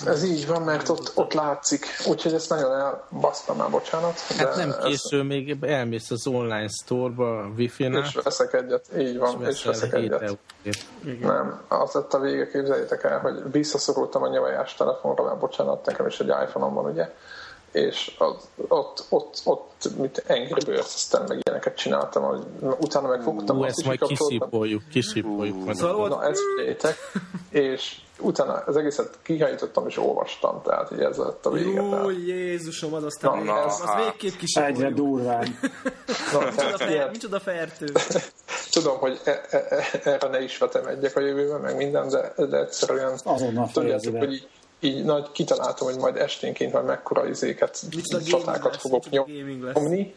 Ez így van, mert ott, ott látszik. Úgyhogy ezt nagyon elbasztam már, bocsánat. Hát nem készül, ez... még elmész az online store-ba, a wifi-nál. És veszek egyet, így van, és, és veszek egyet. Nem, az lett a vége, képzeljétek el, hogy visszaszorultam a nyavajás telefonra, mert bocsánat, nekem is egy iPhone-om van, ugye, és az, ott, ott, ott, mit Angry Birds, aztán meg ilyeneket csináltam, hogy utána megfogtam. Ú, ezt majd kiszipoljuk, kiszipoljuk. Szóval, na, ezt figyeljétek, és utána az egészet kihajítottam és olvastam, tehát így ez lett a vége. Jó, tehát. Jézusom, az aztán na, na, az, az végképp kis. Egyre durván. <laughs> fer, micsoda fertő. <laughs> Tudom, hogy e, e, e, erre ne is egyek a jövőben, meg minden, de, de egyszerűen Azonnal tudjátok, hogy így, így nagy kitaláltam, hogy majd esténként majd mekkora izéket, csatákat fogok nyomni.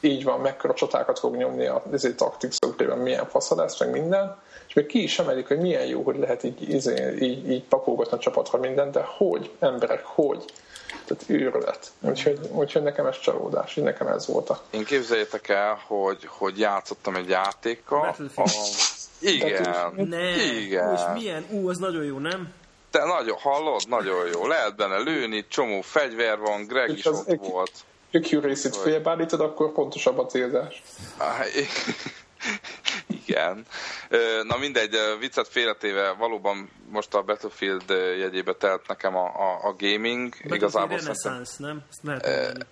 Így van, mekkora csatákat fog nyomni a izé, Tactics milyen fasza lesz, meg minden és még ki is emelik, hogy milyen jó, hogy lehet így, így, így, így pakolgatni a csapatra mindent, de hogy, emberek, hogy? Tehát őrület. Úgyhogy, úgyhogy nekem ez csalódás, így nekem ez volt a... Én képzeljétek el, hogy, hogy játszottam egy játékkal. A... Igen. Nem. Igen. És milyen? Ú, az nagyon jó, nem? Te nagyon, hallod? Nagyon jó. Lehet benne lőni, csomó fegyver van, Greg és is ott egy, volt. Accuracy-t félbárítod, akkor pontosabb a célzás. <laughs> Igen. Na mindegy, viccet félretéve valóban most a Battlefield jegyébe telt nekem a, a, a gaming. Battlefield Igazából Renaissance, nem? Azt lehet mondani.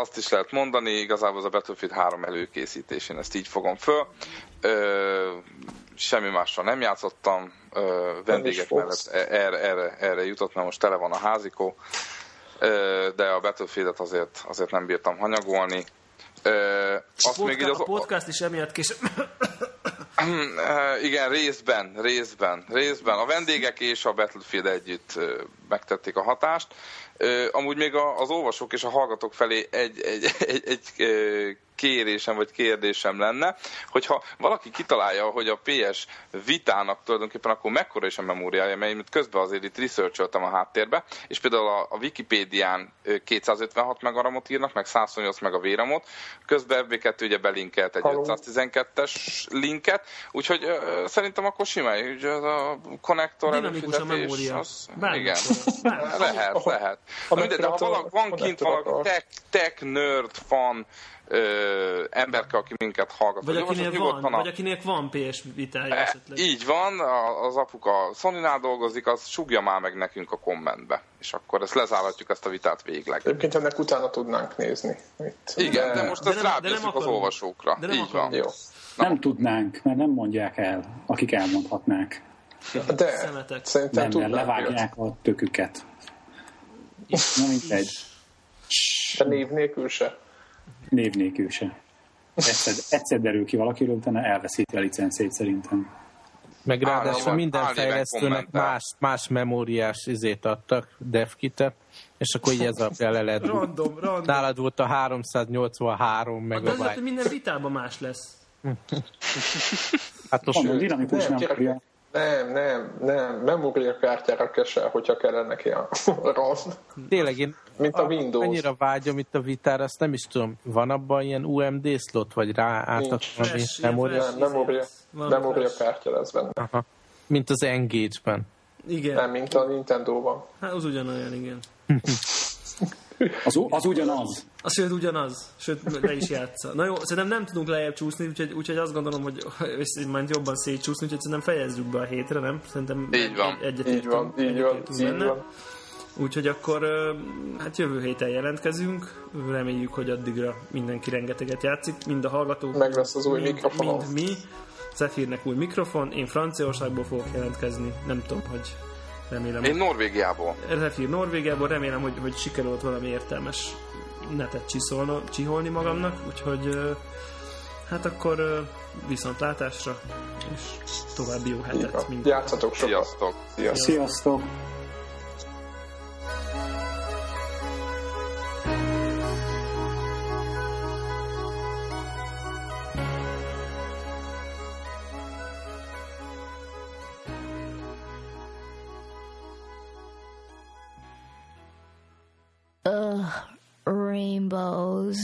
Azt is lehet mondani, igazából az a Battlefield 3 előkészítés, én ezt így fogom föl. Semmi mással nem játszottam, vendégek mellett e- erre, erre, erre jutott, mert most tele van a házikó, de a Battlefield-et azért, azért nem bírtam hanyagolni. azt podcast, még így az... A podcast is emiatt később <coughs> igen, részben, részben, részben. A vendégek és a Battlefield együtt megtették a hatást. Amúgy még az olvasók és a hallgatók felé egy, egy, egy, egy kérésem vagy kérdésem lenne, hogyha valaki kitalálja, hogy a PS vitának tulajdonképpen akkor mekkora is a memóriája, mert közben azért itt researcholtam a háttérbe, és például a, a Wikipédián 256 megaramot írnak, meg 128 meg a véramot, közben FB2 ugye belinkelt egy 512-es linket, úgyhogy ö, szerintem akkor simán, hogy az a konnektor előfizetés, az, igen, lehet, lehet. Mindegy, de ha valaki, van kint valaki tech, tech nerd fan, ö, emberke, aki minket hallgat. Vagy, akinek van, a... vagy akinek van PS vitája e, esetleg. Így van, az apuka sony dolgozik, az sugja már meg nekünk a kommentbe. És akkor ezt lezárhatjuk ezt a vitát végleg. Egyébként ennek utána tudnánk nézni. Itt. Igen, de, de most ezt rábízzuk az olvasókra. De nem Így van. Jó. Na. Nem tudnánk, mert nem mondják el, akik elmondhatnák. De szerintem nem, mert levágják a töküket. Na mindegy. De név nélkül se név nélkül se. Egyszer, egyszer derül ki valakiről, utána elveszíti a licencét szerintem. Meg ráadásul minden fejlesztőnek más, más memóriás izét adtak, devkitet, és akkor így ez alapján le lehet. Random, random. Nálad volt a 383 De ez lehet, megabyte. hogy minden vitában más lesz. Hát most Mondom, dinamikus memória. Nem, nem, nem. Memória kártyára kesel, hogyha kellene neki a RAM. tényleg én Mint a Windows. annyira vágyom itt a vitára, azt nem is tudom, van abban ilyen UMD slot, vagy rá átad Nincs. valami Flash, ilyen memória? flash. Nem, memória, Van memória flash. kártya lesz benne. Aha. Mint az Engage-ben. Igen. Nem, mint a Nintendo-ban. Hát az ugyanolyan, igen. <laughs> Az, az ugyanaz. A sőt ugyanaz, sőt le is játsza. Na jó, szerintem nem tudunk lejjebb csúszni, úgyhogy, úgyhogy azt gondolom, hogy <laughs> majd jobban szétcsúszni, úgyhogy szerintem fejezzük be a hétre, nem? Szerintem Így van. Egy, egyet Így van, így van, így van. Úgyhogy akkor hát jövő héten jelentkezünk, reméljük, hogy addigra mindenki rengeteget játszik, mind a hallgatók, Meg lesz az új mind, mikrofonom. mind mi. Zephyr-nek új mikrofon, én Franciaországból fogok jelentkezni, nem tudom, hogy remélem. Én Norvégiából. Zephyr Norvégiából, remélem, hogy, hogy sikerült valami értelmes netet csiszolno, csiholni magamnak, úgyhogy hát akkor viszontlátásra, és további jó hetet van. mindenkinek. Játszatok sokat. Sziasztok! Sziasztok. Sziasztok! Ugh, rainbows.